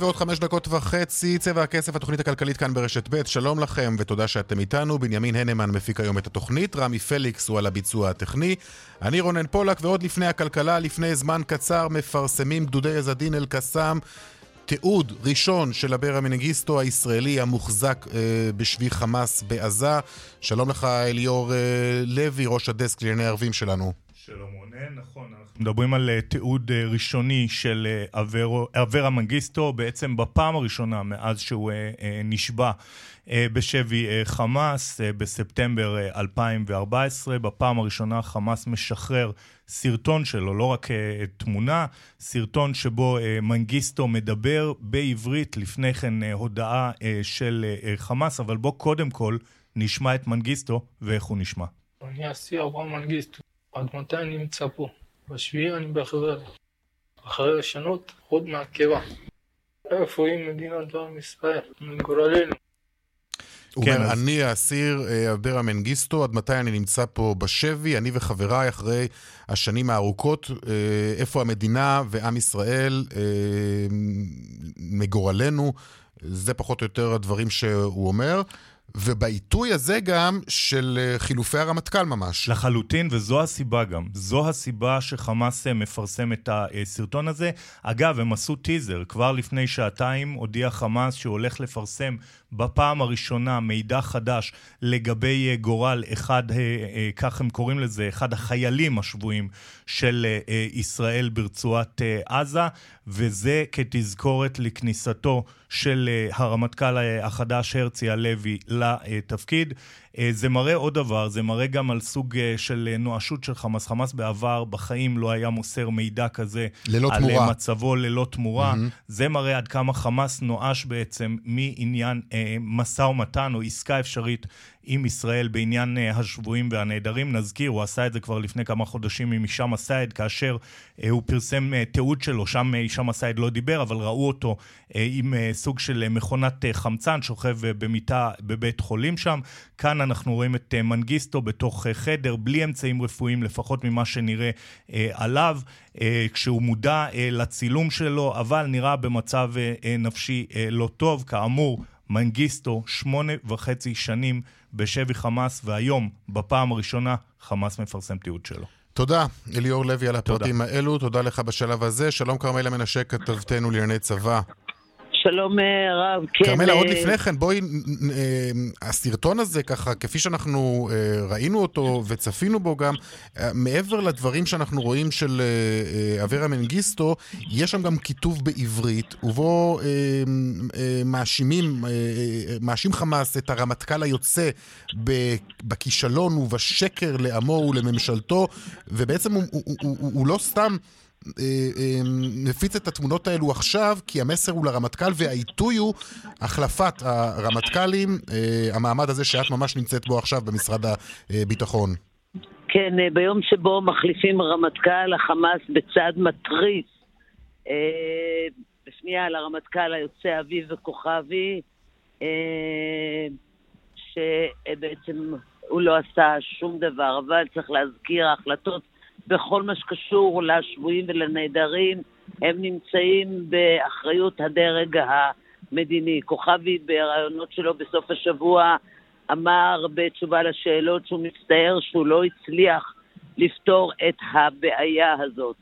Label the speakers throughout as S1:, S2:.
S1: ועוד חמש דקות וחצי, צבע הכסף, התוכנית הכלכלית כאן ברשת ב', שלום לכם ותודה שאתם איתנו. בנימין הנמן מפיק היום את התוכנית, רמי פליקס הוא על הביצוע הטכני. אני רונן פולק, ועוד לפני הכלכלה, לפני זמן קצר, מפרסמים גדודי עזדין אל-קסאם. תיעוד ראשון של אברה מנגיסטו הישראלי המוחזק אה, בשבי חמאס בעזה. שלום לך אליאור אה, לוי, ראש הדסק לענייני ערבים שלנו.
S2: שלום רונן, נכון, מדברים על uh, תיעוד uh, ראשוני של אברה מנגיסטו, בעצם בפעם הראשונה מאז שהוא נשבע בשבי חמאס בספטמבר uh, 2014. בפעם הראשונה חמאס משחרר סרטון שלו, לא רק תמונה, סרטון שבו מנגיסטו מדבר בעברית, לפני כן הודעה של חמאס, אבל בוא קודם כל נשמע את מנגיסטו ואיך הוא נשמע.
S3: אני אסי אברהם מנגיסטו. עד מתי אני נמצא פה? בשביעי אני בחבר. אחרי לשנות עוד מהקיבה. איפה היא מדינת עם ישראל? מגורלנו.
S1: הוא כן, אומר, אז... אני האסיר אה, אברה מנגיסטו, עד מתי אני נמצא פה בשבי, אני וחבריי אחרי השנים הארוכות, אה, איפה המדינה ועם ישראל אה, מגורלנו, זה פחות או יותר הדברים שהוא אומר. ובעיתוי הזה גם של אה, חילופי הרמטכ"ל ממש.
S2: לחלוטין, וזו הסיבה גם. זו הסיבה שחמאס אה, מפרסם את הסרטון הזה. אגב, הם עשו טיזר. כבר לפני שעתיים הודיע חמאס שהוא הולך לפרסם בפעם הראשונה מידע חדש לגבי אה, גורל אחד, כך הם קוראים לזה, אחד החיילים השבויים של ישראל ברצועת עזה, וזה כתזכורת לכניסתו של הרמטכ"ל החדש הרצי הלוי לתפקיד. אה, זה מראה עוד דבר, זה מראה גם על סוג אה, של אה, נואשות של חמאס. חמאס בעבר בחיים לא היה מוסר מידע כזה.
S1: ללא על תמורה.
S2: על מצבו ללא תמורה. Mm-hmm. זה מראה עד כמה חמאס נואש בעצם מעניין אה, משא ומתן או עסקה אפשרית עם ישראל בעניין uh, השבויים והנעדרים. נזכיר, הוא עשה את זה כבר לפני כמה חודשים עם הישאם א-סייד, כאשר uh, הוא פרסם uh, תיעוד שלו, שם הישאם א-סייד לא דיבר, אבל ראו אותו עם סוג של מכונת חמצן, שוכב במיטה בבית חולים שם. כאן אנחנו רואים את מנגיסטו בתוך חדר, בלי אמצעים רפואיים, לפחות ממה שנראה עליו. כשהוא מודע לצילום שלו, אבל נראה במצב נפשי לא טוב. כאמור, מנגיסטו, שמונה וחצי שנים בשבי חמאס, והיום, בפעם הראשונה, חמאס מפרסם תיעוד שלו.
S1: תודה, אליאור לוי, על הפרטים תודה. האלו. תודה לך בשלב הזה. שלום כרמלה מנשה, כתבתנו לענייני צבא.
S4: שלום אה, רב, כן.
S1: כרמלה, עוד אה, לפני כן, בואי, אה, הסרטון הזה, ככה, כפי שאנחנו ראינו אותו וצפינו בו גם, מעבר לדברים שאנחנו רואים של אברה מנגיסטו, יש שם גם כיתוב בעברית, ובו מאשימים, מאשים חמאס את הרמטכ"ל היוצא בכישלון ובשקר לעמו ולממשלתו, ובעצם הוא, הוא, הוא, הוא לא סתם... אה, אה, נפיץ את התמונות האלו עכשיו, כי המסר הוא לרמטכ"ל והעיתוי הוא החלפת הרמטכ"לים, אה, המעמד הזה שאת ממש נמצאת בו עכשיו במשרד הביטחון.
S4: כן, ביום שבו מחליפים רמטכ"ל, החמאס בצעד מתריס, בשנייה לרמטכ"ל היוצא אביב וכוכבי, שבעצם הוא לא עשה שום דבר, אבל צריך להזכיר, ההחלטות בכל מה שקשור לשבויים ולנעדרים, הם נמצאים באחריות הדרג המדיני. כוכבי בראיונות שלו בסוף השבוע אמר בתשובה לשאלות שהוא מצטער שהוא לא הצליח לפתור את הבעיה הזאת.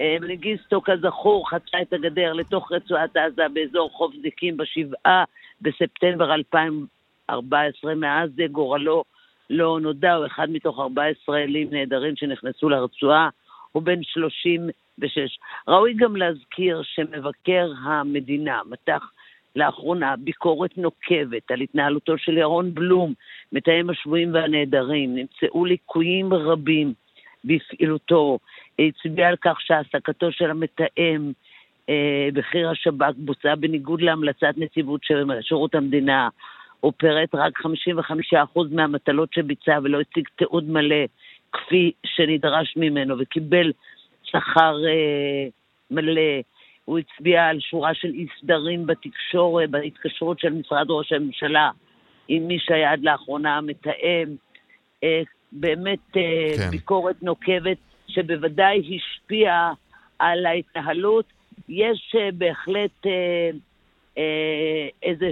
S4: אה, מנגיסטו, כזכור, חצה את הגדר לתוך רצועת עזה באזור חוף זיקים בשבעה בספטמבר 2014. מאז גורלו לא נודע, הוא אחד מתוך ארבעה ישראלים נהדרים שנכנסו לרצועה, הוא בן 36. ראוי גם להזכיר שמבקר המדינה מתח לאחרונה ביקורת נוקבת על התנהלותו של ירון בלום, מתאם השבויים והנעדרים. נמצאו ליקויים רבים בפעילותו, הצביע על כך שהעסקתו של המתאם אה, בכיר השב"כ בוצעה בניגוד להמלצת נציבות שירות המדינה. הוא פירט רק 55% מהמטלות שביצע ולא הציג תיעוד מלא כפי שנדרש ממנו וקיבל שכר אה, מלא. הוא הצביע על שורה של אי סדרים בתקשורת, בהתקשרות של משרד ראש הממשלה עם מי שהיה עד לאחרונה המתאם. אה, באמת אה, כן. ביקורת נוקבת שבוודאי השפיעה על ההתנהלות. יש אה, בהחלט אה, אה, איזה,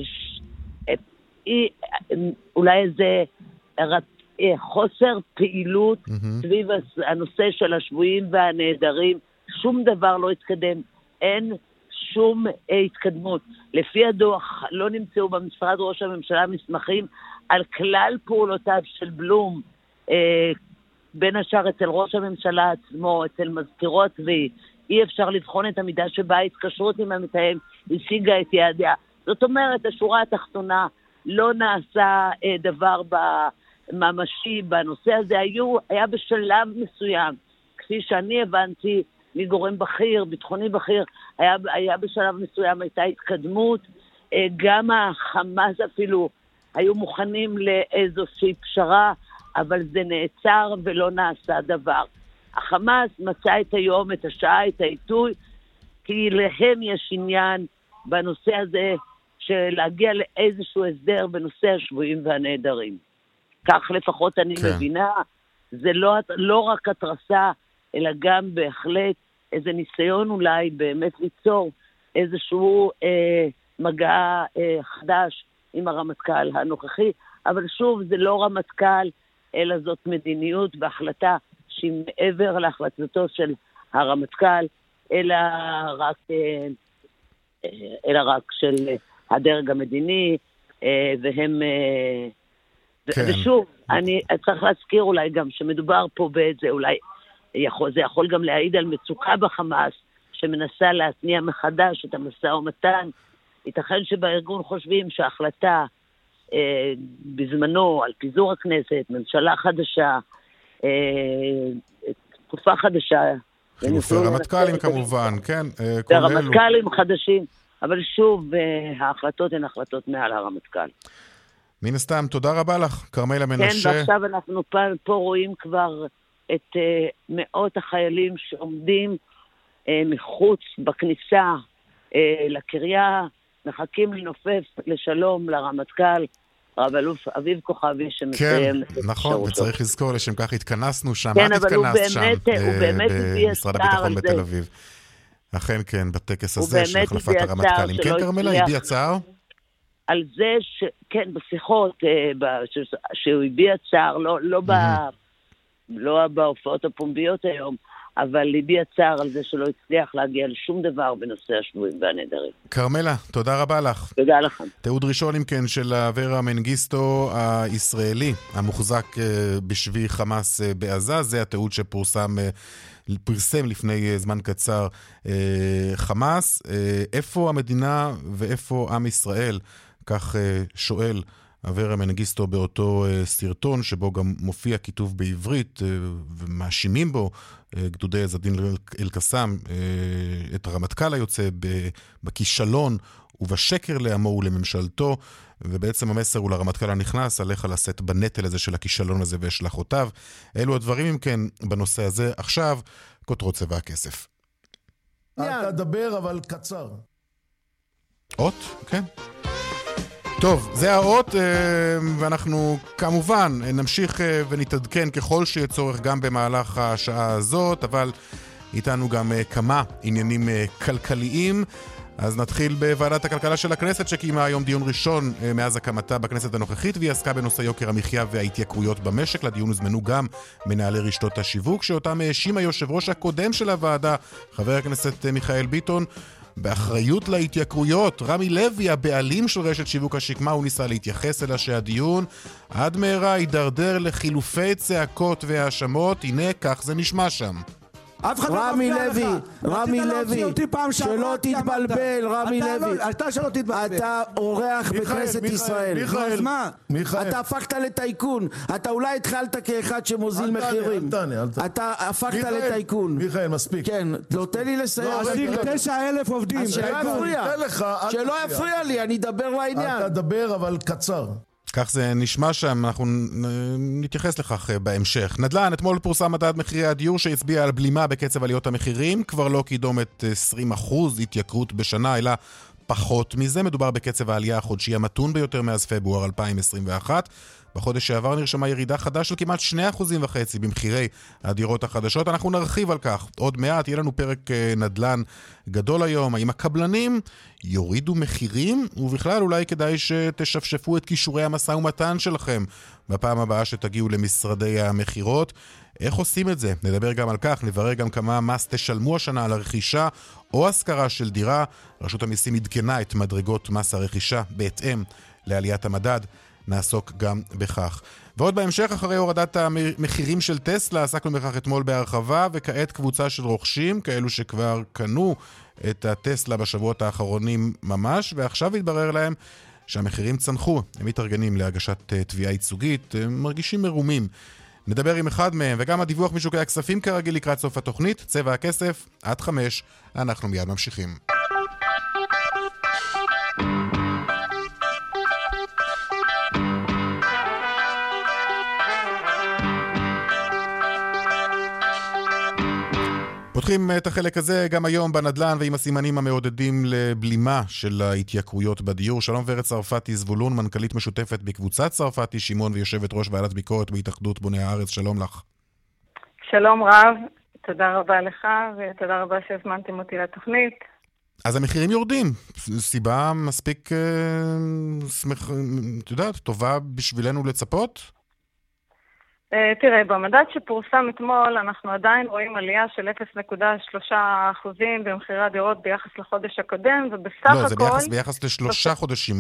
S4: אה, אולי איזה אה, חוסר פעילות mm-hmm. סביב הנושא של השבויים והנעדרים. שום דבר לא התקדם. אין שום אה, התקדמות. לפי הדוח, לא נמצאו במשרד ראש הממשלה מסמכים על כלל פעולותיו של בלום, אה, בין השאר אצל ראש הממשלה עצמו, אצל מזכירו הצבאי. אי אפשר לבחון את המידה שבה ההתקשרות עם המתאם השיגה את יעדיה. זאת אומרת, השורה התחתונה, לא נעשה אה, דבר ממשי בנושא הזה. היו, היה בשלב מסוים, כפי שאני הבנתי, מגורם בכיר, ביטחוני בכיר, היה, היה בשלב מסוים, הייתה התקדמות. אה, גם החמאס אפילו היו מוכנים לאיזושהי פשרה, אבל זה נעצר ולא נעשה דבר. החמאס מצא את היום, את השעה, את העיתוי, כי להם יש עניין בנושא הזה של להגיע לאיזשהו הסדר בנושא השבויים והנעדרים. כך לפחות אני כן. מבינה. זה לא, לא רק התרסה, אלא גם בהחלט איזה ניסיון אולי באמת ליצור איזשהו אה, מגע אה, חדש עם הרמטכ"ל הנוכחי, אבל שוב, זה לא רמטכ"ל, אלא זאת מדיניות והחלטה שהיא מעבר להחלטתו של הרמטכ"ל, אלא רק, אה, אה אלא רק של הדרג המדיני, אה, והם... אה, כן. ושוב, אני צריך להזכיר אולי גם שמדובר פה באיזה אולי יכול, זה יכול גם להעיד על מצוקה בחמאס, שמנסה להתניע מחדש את המשא ומתן. ייתכן שבארגון חושבים שההחלטה אה, בזמנו על פיזור הכנסת, ממשלה חדשה, אה, תקופה חדשה.
S1: חילופי רמטכ"לים כמובן, כן,
S4: אה, אלו. רמטכ"לים חדשים, אבל שוב, אה, ההחלטות הן החלטות מעל הרמטכ"ל.
S1: מן הסתם, תודה רבה לך, כרמלה מנשה.
S4: כן, ועכשיו אנחנו פה, פה רואים כבר את uh, מאות החיילים שעומדים uh, מחוץ, בכניסה uh, לקריה, מחכים לנופף לשלום לרמטכ"ל. רב אלוף אביב כוכבי שמסיים
S1: כן, נכון, וצריך לזכור, לשם כך התכנסנו שם, כן, את התכנסת שם, במשרד הביטחון בתל אביב. אכן כן, בטקס הזה של החלפת הרמטכ"לים. כן, כרמלה, הביע צער?
S4: על זה ש... כן, בשיחות, שהוא הביע צער, לא, לא לא בהופעות הפומביות היום, אבל ליבי הצער על זה שלא הצליח להגיע לשום דבר בנושא השבויים והנעדרים.
S1: כרמלה, תודה רבה לך.
S4: תודה לכם.
S1: תיעוד ראשון, אם כן, של אברה מנגיסטו הישראלי, המוחזק אה, בשבי חמאס אה, בעזה. זה התיעוד שפורסם, אה, פרסם לפני זמן קצר חמאס. איפה המדינה ואיפה עם ישראל? כך שואל. אברה מנגיסטו באותו אה, סרטון, שבו גם מופיע כיתוב בעברית, אה, ומאשימים בו אה, גדודי עז-א-דין אל-קסאם את הרמטכ"ל היוצא בכישלון ובשקר לעמו ולממשלתו, ובעצם המסר הוא לרמטכ"ל הנכנס, עליך לשאת בנטל הזה של הכישלון הזה והשלכותיו. אלו הדברים, אם כן, בנושא הזה. עכשיו, כותרות צבע הכסף.
S5: אל תדבר, אבל קצר.
S1: אות? כן. טוב, זה האות, אה, ואנחנו כמובן נמשיך אה, ונתעדכן ככל שיהיה צורך גם במהלך השעה הזאת, אבל איתנו גם אה, כמה עניינים כלכליים. אז נתחיל בוועדת הכלכלה של הכנסת שקיימה היום דיון ראשון מאז הקמתה בכנסת הנוכחית והיא עסקה בנושא יוקר המחיה וההתייקרויות במשק. לדיון הוזמנו גם מנהלי רשתות השיווק שאותם האשים היושב ראש הקודם של הוועדה, חבר הכנסת מיכאל ביטון. באחריות להתייקרויות, רמי לוי, הבעלים של רשת שיווק השקמה, הוא ניסה להתייחס אלא שהדיון עד מהרה הידרדר לחילופי צעקות והאשמות, הנה כך זה נשמע שם.
S6: אף אחד לא
S7: רמי
S6: מפריע לך.
S7: לוי, רמי לוי, שלא. תתבלבל, רמי
S6: אתה לא-
S7: לוי.
S6: אתה שלא תתבלבל.
S7: אתה אורח בכנסת ישראל. אתה הפכת לטייקון. אתה אולי התחלת כאחד שמוזיל מחירים. אתה הפכת לטייקון.
S5: מיכאל, מספיק.
S7: כן, תן לי לסיים.
S5: לא,
S6: עשיתם
S5: רגע.
S6: 9,000 עובדים.
S7: שלא. יפריע. לי, אני אדבר לעניין.
S5: אתה תדבר, אבל קצר.
S1: כך זה נשמע שם, אנחנו נתייחס לכך אה, בהמשך. נדל"ן, אתמול פורסם מדד מחירי הדיור שהצביע על בלימה בקצב עליות המחירים, כבר לא קידומת 20% התייקרות בשנה, אלא פחות מזה. מדובר בקצב העלייה החודשי המתון ביותר מאז פברואר 2021. בחודש שעבר נרשמה ירידה חדה של כמעט 2.5% במחירי הדירות החדשות. אנחנו נרחיב על כך עוד מעט, יהיה לנו פרק אה, נדל"ן גדול היום. האם הקבלנים יורידו מחירים? ובכלל, אולי כדאי שתשפשפו את כישורי המשא ומתן שלכם בפעם הבאה שתגיעו למשרדי המכירות. איך עושים את זה? נדבר גם על כך, נברר גם כמה מס תשלמו השנה על הרכישה או השכרה של דירה. רשות המיסים עדכנה את מדרגות מס הרכישה בהתאם לעליית המדד. נעסוק גם בכך. ועוד בהמשך, אחרי הורדת המחירים של טסלה, עסקנו בכך אתמול בהרחבה, וכעת קבוצה של רוכשים, כאלו שכבר קנו את הטסלה בשבועות האחרונים ממש, ועכשיו התברר להם שהמחירים צנחו. הם מתארגנים להגשת אה, תביעה ייצוגית, הם מרגישים מרומים. נדבר עם אחד מהם, וגם הדיווח משוקי הכספים כרגיל לקראת סוף התוכנית, צבע הכסף, עד חמש, אנחנו מיד ממשיכים. פותחים את החלק הזה גם היום בנדל"ן ועם הסימנים המעודדים לבלימה של ההתייקרויות בדיור. שלום ורד צרפתי זבולון, מנכ"לית משותפת בקבוצת צרפתי שמעון ויושבת ראש ועדת ביקורת בהתאחדות בוני הארץ, שלום לך.
S8: שלום רב, תודה רבה לך ותודה רבה שהזמנתם אותי לתוכנית.
S1: אז המחירים יורדים. סיבה מספיק, אה, את יודעת, טובה בשבילנו לצפות?
S8: אה, תראה, במדד שפורסם אתמול אנחנו עדיין רואים עלייה של 0.3% במחירי הדירות ביחס לחודש הקודם, ובסך
S1: לא, זה
S8: הכל...
S1: ביחס, ביחס לשלושה חודשים,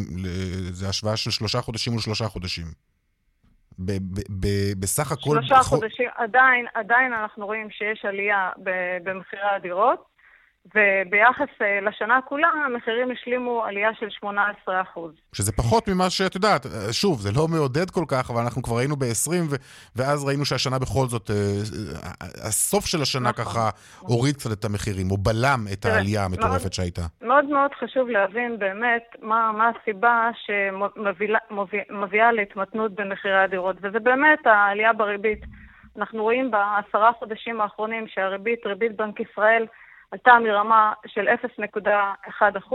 S1: זה השוואה של שלושה חודשים מול שלושה חודשים. ב, ב, ב, בסך הכל...
S8: שלושה חודשים, עדיין, עדיין אנחנו רואים שיש עלייה במחירי הדירות, וביחס אה, לשנה כולה המחירים השלימו עלייה של 18%.
S1: שזה פחות ממה שאת יודעת, שוב, זה לא מעודד כל כך, אבל אנחנו כבר היינו ב-20, ו- ואז ראינו שהשנה בכל זאת, אה, אה, הסוף של השנה
S8: נכון,
S1: ככה הוריד קצת את המחירים, או בלם את העלייה המטורפת
S8: מאוד-
S1: שהייתה.
S8: מאוד מאוד חשוב להבין באמת מה, מה הסיבה שמביאה להתמתנות במחירי הדירות, וזה באמת העלייה בריבית. אנחנו רואים בעשרה חודשים האחרונים שהריבית, ריבית בנק ישראל, עלתה מרמה של 0.1%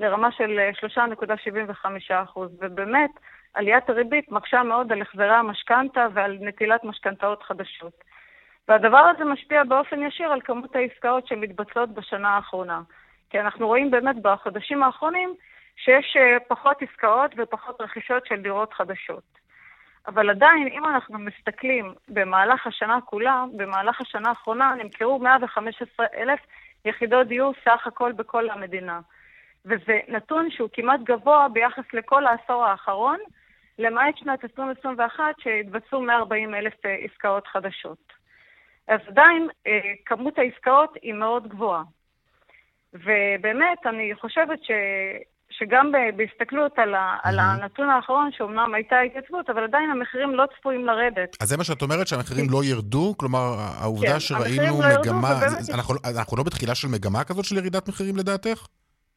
S8: לרמה של 3.75%, ובאמת עליית הריבית מקשה מאוד על החזרי המשכנתה ועל נטילת משכנתאות חדשות. והדבר הזה משפיע באופן ישיר על כמות העסקאות שמתבצעות בשנה האחרונה. כי אנחנו רואים באמת בחודשים האחרונים שיש אה, פחות עסקאות ופחות רכישות של דירות חדשות. אבל עדיין, אם אנחנו מסתכלים במהלך השנה כולה, במהלך השנה האחרונה נמכרו 115 אלף יחידות דיור סך הכל בכל המדינה. וזה נתון שהוא כמעט גבוה ביחס לכל העשור האחרון, למעט שנת 2021 שהתבצעו 140 אלף אה, עסקאות חדשות. אז עדיין אה, כמות העסקאות היא מאוד גבוהה. ובאמת, אני חושבת ש... שגם ב- בהסתכלות על, ה... על הנתון האחרון, שאומנם הייתה התייצבות, אבל עדיין המחירים לא צפויים לרדת.
S1: אז זה מה שאת אומרת, שהמחירים לא ירדו? כלומר, העובדה
S8: כן,
S1: שראינו
S8: לא ירדו,
S1: מגמה...
S8: ובאמת-
S1: זה- אנחנו אנחנו לא בתחילה של מגמה כזאת של ירידת מחירים לדעתך?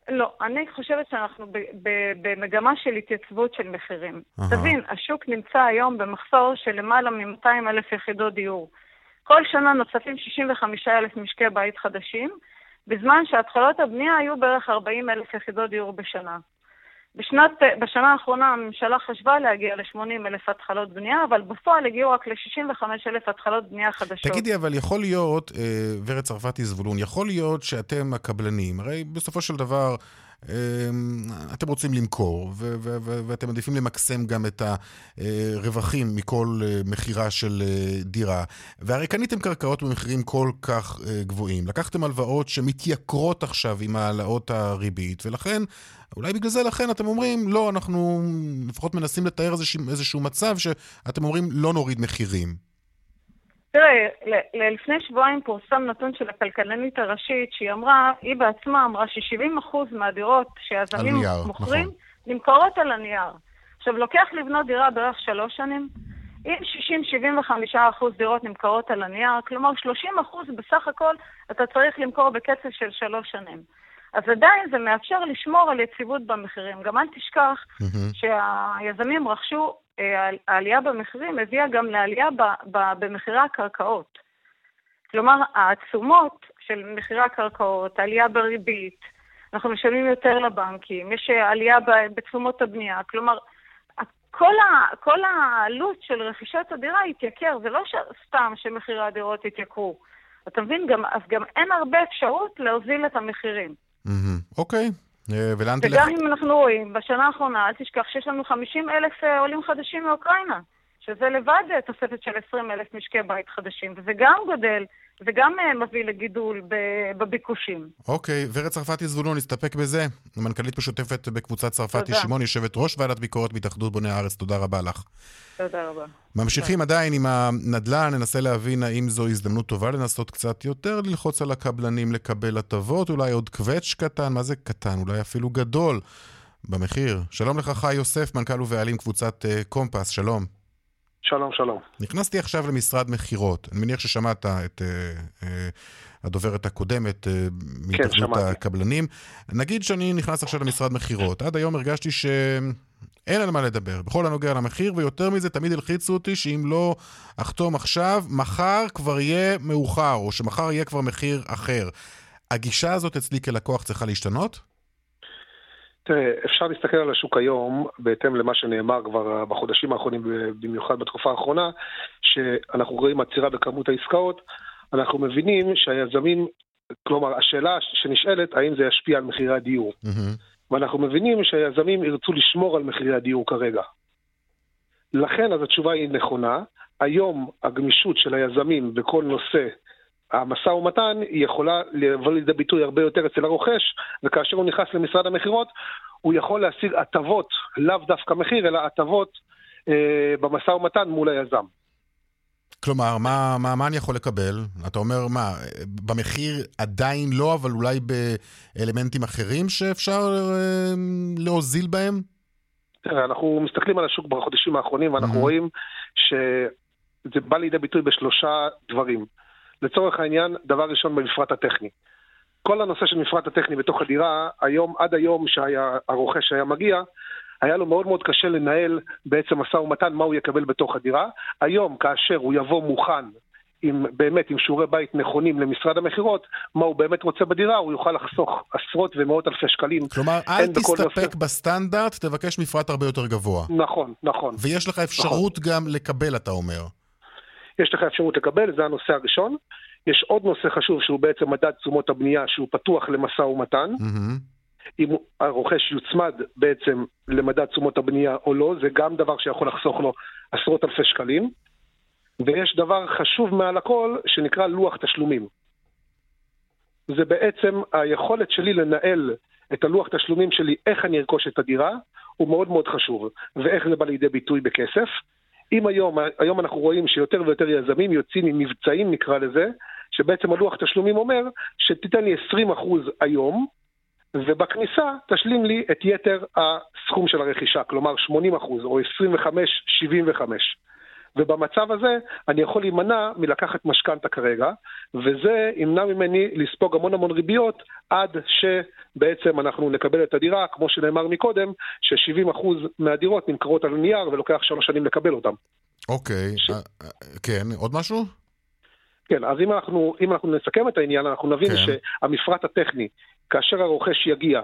S8: לא, אני חושבת שאנחנו ב- ב- במגמה של התייצבות של מחירים.
S1: אהה.
S8: תבין, השוק נמצא היום במחסור של למעלה מ-200 אלף יחידות דיור. כל שנה נוספים 65 אלף משקי בית חדשים, בזמן שהתחלות הבנייה היו בערך 40 אלף יחידות דיור בשנה. בשנת, בשנה האחרונה הממשלה חשבה להגיע ל-80 אלף התחלות בנייה, אבל בפועל הגיעו רק ל-65 אלף התחלות בנייה חדשות.
S1: תגידי, אבל יכול להיות, אה, ורד צרפתי זבולון, יכול להיות שאתם הקבלנים, הרי בסופו של דבר אתם רוצים למכור, ואתם מעדיפים למקסם גם את הרווחים מכל אה, מכירה של אה, דירה, והרי קניתם קרקעות במחירים כל כך אה, גבוהים. לקחתם הלוואות שמתייקרות עכשיו עם העלאות הריבית, ולכן, אולי בגלל זה לכן אתם אומרים, לא, אנחנו לפחות מנסים לתאר איזשהו, איזשהו מצב שאתם אומרים, לא נוריד מחירים.
S8: תראה, לפני שבועיים פורסם נתון של הכלכלנית הראשית, שהיא אמרה, היא בעצמה אמרה ש-70% מהדירות שהיזמים
S1: נייר,
S8: מוכרים,
S1: נכון.
S8: נמכרות על הנייר. עכשיו, לוקח לבנות דירה בערך שלוש שנים. אם 60-75% דירות נמכרות על הנייר, כלומר 30% בסך הכל אתה צריך למכור בקצב של שלוש שנים. אז עדיין זה מאפשר לשמור על יציבות במחירים. גם אל תשכח
S1: מהמם.
S8: שהיזמים רכשו, העלייה במחירים הביאה גם לעלייה במחירי הקרקעות. כלומר, העצומות של מחירי הקרקעות, העלייה בריבית, אנחנו משלמים יותר לבנקים, יש אה, עלייה בתשומות הבנייה, כלומר, כל, ה, כל העלות של רכישת הדירה התייקר, זה לא סתם שמחירי הדירות התייקרו. אתה מבין? גם, אז גם אין הרבה אפשרות להוזיל את המחירים.
S1: אוקיי. אה, ולאן תלך?
S8: וגם אם אנחנו רואים, בשנה האחרונה, אל תשכח שיש לנו 50 אלף אה, עולים חדשים מאוקראינה, שזה לבד תוספת של 20 אלף משקי בית חדשים, וזה גם גודל, זה גם אה, מביא לגידול בביקושים.
S1: אוקיי, ורד צרפתי זבולון, נסתפק בזה. מנכ"לית משותפת בקבוצת צרפתי
S8: תודה.
S1: שמעון, יושבת ראש ועדת ביקורת בהתאחדות בוני הארץ, תודה רבה לך.
S8: תודה רבה.
S1: ממשיכים עדיין עם הנדל"ן, ננסה להבין האם זו הזדמנות טובה לנסות קצת יותר ללחוץ על הקבלנים לקבל הטבות, אולי עוד קווץ' קטן, מה זה קטן? אולי אפילו גדול במחיר. שלום לך חי יוסף, מנכ"ל ובעלים קבוצת אה, קומפס, שלום.
S6: שלום, שלום.
S1: נכנסתי עכשיו למשרד מכירות, אני מניח ששמעת את אה, אה, הדוברת הקודמת אה, מהתאחדות
S6: שמעתי.
S1: הקבלנים. נגיד שאני נכנס עכשיו למשרד מכירות, עד היום הרגשתי שאין על מה לדבר, בכל הנוגע למחיר, ויותר מזה תמיד הלחיצו אותי שאם לא אחתום עכשיו, מחר כבר יהיה מאוחר, או שמחר יהיה כבר מחיר אחר. הגישה הזאת אצלי כלקוח צריכה להשתנות?
S6: תראה, אפשר להסתכל על השוק היום, בהתאם למה שנאמר כבר בחודשים האחרונים, במיוחד בתקופה האחרונה, שאנחנו רואים עצירה בכמות העסקאות, אנחנו מבינים שהיזמים, כלומר, השאלה שנשאלת, האם זה ישפיע על מחירי הדיור.
S1: מהמם.
S6: ואנחנו מבינים שהיזמים ירצו לשמור על מחירי הדיור כרגע. לכן, אז התשובה היא נכונה. היום הגמישות של היזמים בכל נושא המשא ומתן יכולה לבוא לידי ביטוי הרבה יותר אצל הרוכש, וכאשר הוא נכנס למשרד המכירות, הוא יכול להשיג הטבות, לאו דווקא מחיר, אלא הטבות אה, במשא ומתן מול היזם.
S1: כלומר, מה, מה, מה אני יכול לקבל? אתה אומר, מה, במחיר עדיין לא, אבל אולי באלמנטים אחרים שאפשר אה, להוזיל בהם?
S6: תראה, אנחנו מסתכלים על השוק בחודשים האחרונים, ואנחנו
S1: Mhm.
S6: רואים שזה בא לידי ביטוי בשלושה דברים. לצורך העניין, דבר ראשון במפרט הטכני. כל הנושא של מפרט הטכני בתוך הדירה, היום, עד היום שהרוכש היה מגיע, היה לו מאוד מאוד קשה לנהל בעצם משא ומתן מה הוא יקבל בתוך הדירה. היום, כאשר הוא יבוא מוכן, עם, באמת עם שיעורי בית נכונים למשרד המכירות, מה הוא באמת רוצה בדירה, הוא יוכל לחסוך עשרות ומאות אלפי שקלים.
S1: כלומר, אל תסתפק
S6: נושא.
S1: בסטנדרט, תבקש מפרט הרבה יותר גבוה.
S6: נכון, נכון.
S1: ויש לך אפשרות גם לקבל, אתה אומר.
S6: יש לך אפשרות לקבל, זה הנושא הראשון. יש עוד נושא חשוב שהוא בעצם מדד תשומות הבנייה שהוא פתוח למשא ומתן.
S1: מהמם.
S6: אם הרוכש יוצמד בעצם למדד תשומות הבנייה או לא, זה גם דבר שיכול לחסוך לו עשרות אלפי שקלים. ויש דבר חשוב מעל הכל שנקרא לוח תשלומים. זה בעצם היכולת שלי לנהל את הלוח תשלומים שלי, איך אני ארכוש את הדירה, הוא מאוד מאוד חשוב, ואיך זה בא לידי ביטוי בכסף. אם היום, היום אנחנו רואים שיותר ויותר יזמים יוצאים עם מבצעים נקרא לזה, שבעצם הלוח תשלומים אומר שתיתן לי 20% היום, ובכניסה תשלים לי את יתר הסכום של הרכישה, כלומר 80% או 25-75. ובמצב הזה אני יכול להימנע מלקחת משכנתה כרגע, וזה ימנע ממני לספוג המון המון ריביות עד שבעצם אנחנו נקבל את הדירה, כמו שנאמר מקודם, ש-70% מהדירות נמכרות על נייר ולוקח שלוש שנים לקבל אותן.
S1: אוקיי.
S6: ש-
S1: אה, אה, כן, עוד משהו?
S6: כן, אז אם אנחנו, אם אנחנו נסכם את העניין, אנחנו נבין
S1: כן.
S6: כן. שהמפרט הטכני, כאשר הרוכש יגיע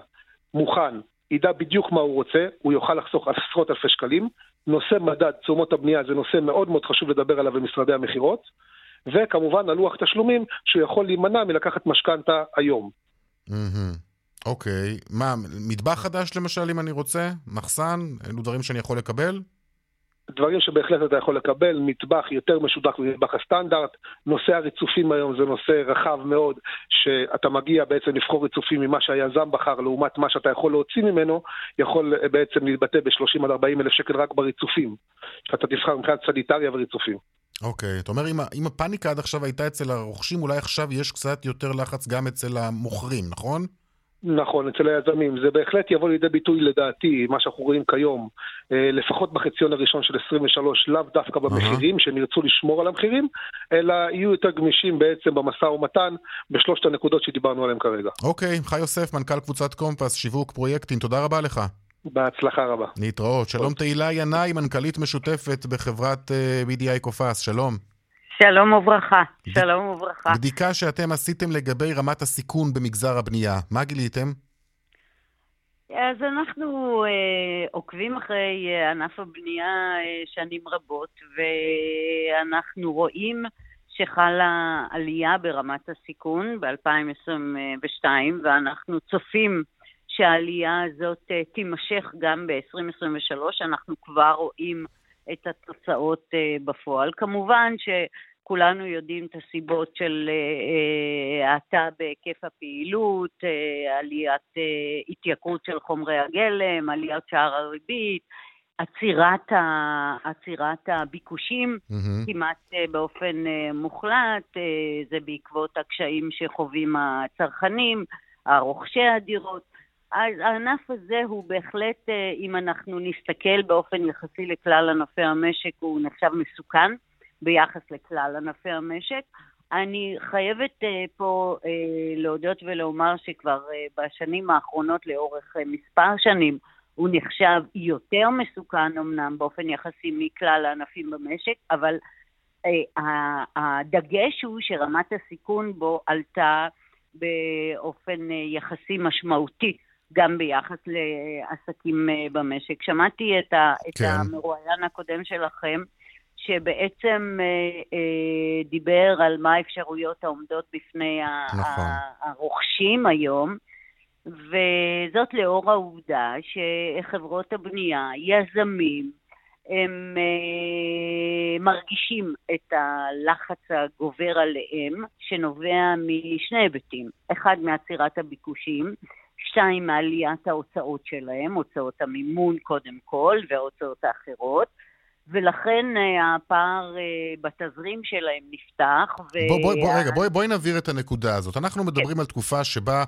S6: מוכן, ידע בדיוק מה הוא רוצה, הוא יוכל לחסוך עשרות אלפי שקלים. נושא מדד תשומות הבנייה זה נושא מאוד מאוד חשוב לדבר עליו במשרדי המכירות. וכמובן הלוח תשלומים שהוא יכול להימנע מלקחת משכנתה היום.
S1: אוקיי. מה, מטבח חדש למשל, אם אני רוצה? מחסן? אלו דברים שאני יכול לקבל?
S6: דברים שבהחלט אתה יכול לקבל, מטבח יותר משודק ממטבח הסטנדרט. נושא הריצופים היום זה נושא רחב מאוד, שאתה מגיע בעצם לבחור ריצופים ממה שהיזם בחר, לעומת מה שאתה יכול להוציא ממנו, יכול אה, בעצם להתבטא ב-30 עד 40 אלף שקל רק בריצופים. שאתה תבחר מבחינת סניטריה וריצופים.
S1: אוקיי, אתה אומר, אם, אם הפאניקה עד עכשיו הייתה אצל הרוכשים, אולי עכשיו יש קצת יותר לחץ גם אצל המוכרים, נכון?
S6: נכון, אצל היזמים. זה בהחלט יבוא לידי ביטוי לדעתי, מה שאנחנו רואים כיום, אה, לפחות בחציון הראשון של 23, לאו דווקא במחירים, שהם ירצו לשמור על המחירים, אלא יהיו יותר גמישים בעצם במשא ומתן בשלושת הנקודות שדיברנו עליהן כרגע.
S1: אוקיי, חי יוסף, מנכ"ל קבוצת קומפס, שיווק פרויקטים, תודה רבה לך.
S6: בהצלחה רבה.
S1: להתראות. שלום תהילה ינאי, מנכ"לית משותפת בחברת אה, BDI קופס, שלום.
S9: שלום וברכה, שלום וברכה.
S1: בדיקה שאתם עשיתם לגבי רמת הסיכון במגזר הבנייה, מה גיליתם?
S9: אז אנחנו אה, עוקבים אחרי אה, ענף הבנייה אה, שנים רבות, ואנחנו רואים שחלה עלייה ברמת הסיכון ב-2022, ואנחנו צופים שהעלייה הזאת אה, תימשך גם ב-2023. אנחנו כבר רואים את התוצאות אה, בפועל. כמובן שכולנו יודעים את הסיבות של אה, האטה בהיקף הפעילות, אה, עליית אה, התייקרות של חומרי הגלם, עליית שער הריבית, עצירת, ה, עצירת הביקושים
S1: מהמם.
S9: כמעט אה, באופן אה, מוחלט, אה, זה בעקבות הקשיים שחווים הצרכנים, הרוכשי הדירות. אז הענף הזה הוא בהחלט, אה, אם אנחנו נסתכל באופן יחסי לכלל ענפי המשק, הוא נחשב מסוכן ביחס לכלל ענפי המשק. אני חייבת אה, פה אה, להודות ולומר שכבר בשנים האחרונות, לאורך מספר שנים, הוא נחשב יותר מסוכן אמנם באופן יחסי מכלל הענפים במשק, אבל הדגש הוא שרמת הסיכון בו עלתה באופן יחסי משמעותי. גם ביחס לעסקים אה, במשק. שמעתי את, ה, את
S1: כן.
S9: המרואיין הקודם שלכם, שבעצם אה, אה, דיבר על מה האפשרויות העומדות בפני
S1: נכון.
S9: הרוכשים היום, וזאת לאור העובדה שחברות הבנייה, יזמים, הם אה, מרגישים את הלחץ הגובר עליהם, שנובע משני היבטים. אחד, מעצירת הביקושים, שתיים, מעליית ההוצאות שלהם, הוצאות המימון קודם כל, וההוצאות האחרות, ולכן אה, הפער אה, בתזרים שלהם נפתח. ו-
S1: בוא, בוא, בוא, רגע, בואי, בואי נבהיר את הנקודה הזאת. אנחנו מדברים על תקופה שבה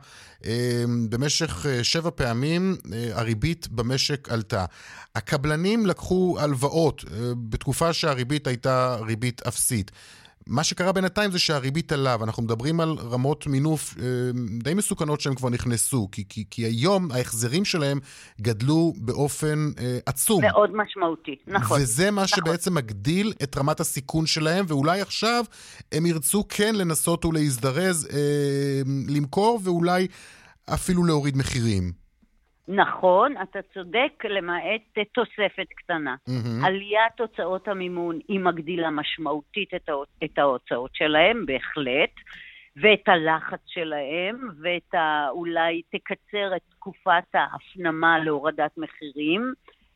S1: אה, במשך אה, שבע פעמים אה, הריבית במשק עלתה. הקבלנים לקחו הלוואות אה, בתקופה שהריבית הייתה ריבית אפסית. מה שקרה בינתיים זה שהריבית עלה, ואנחנו מדברים על רמות מינוף אה, די מסוכנות שהם כבר נכנסו, כי, כי, כי היום ההחזרים שלהם גדלו באופן אה, עצום.
S9: מאוד משמעותי, נכון.
S1: וזה מה
S9: נכון.
S1: שבעצם מגדיל את רמת הסיכון שלהם, ואולי עכשיו הם ירצו כן לנסות ולהזדרז, אה, למכור, ואולי אפילו להוריד מחירים.
S9: נכון, אתה צודק, למעט תוספת קטנה.
S1: מהמם.
S9: עליית הוצאות המימון היא מגדילה משמעותית את, ההוצ... את ההוצאות שלהם, בהחלט, ואת הלחץ שלהם, ואת ה... אולי תקצר את תקופת ההפנמה להורדת מחירים,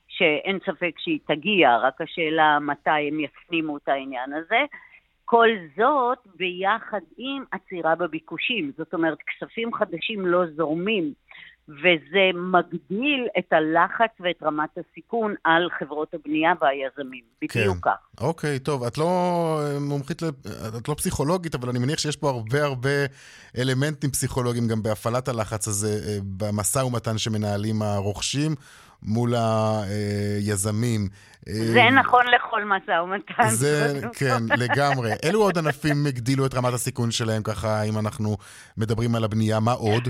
S9: שאין ספק שהיא תגיע, רק השאלה מתי הם יפנימו את העניין הזה. כל זאת ביחד עם עצירה בביקושים, זאת אומרת, כספים חדשים לא זורמים. וזה מגדיל את הלחץ ואת רמת הסיכון על חברות הבנייה והיזמים. בדיוק כך.
S1: אוקיי, טוב, את לא אה, מומחית. את לא פסיכולוגית, אבל אני מניח שיש פה הרבה הרבה אלמנטים פסיכולוגיים גם בהפעלת הלחץ הזה, אה, במשא ומתן שמנהלים הרוכשים מול היזמים.
S9: זה נכון לכל משא ומתן.
S1: זה, כן. לגמרי. אילו עוד ענפים הגדילו את רמת הסיכון שלהם, ככה, אם אנחנו מדברים על הבנייה, מה עוד?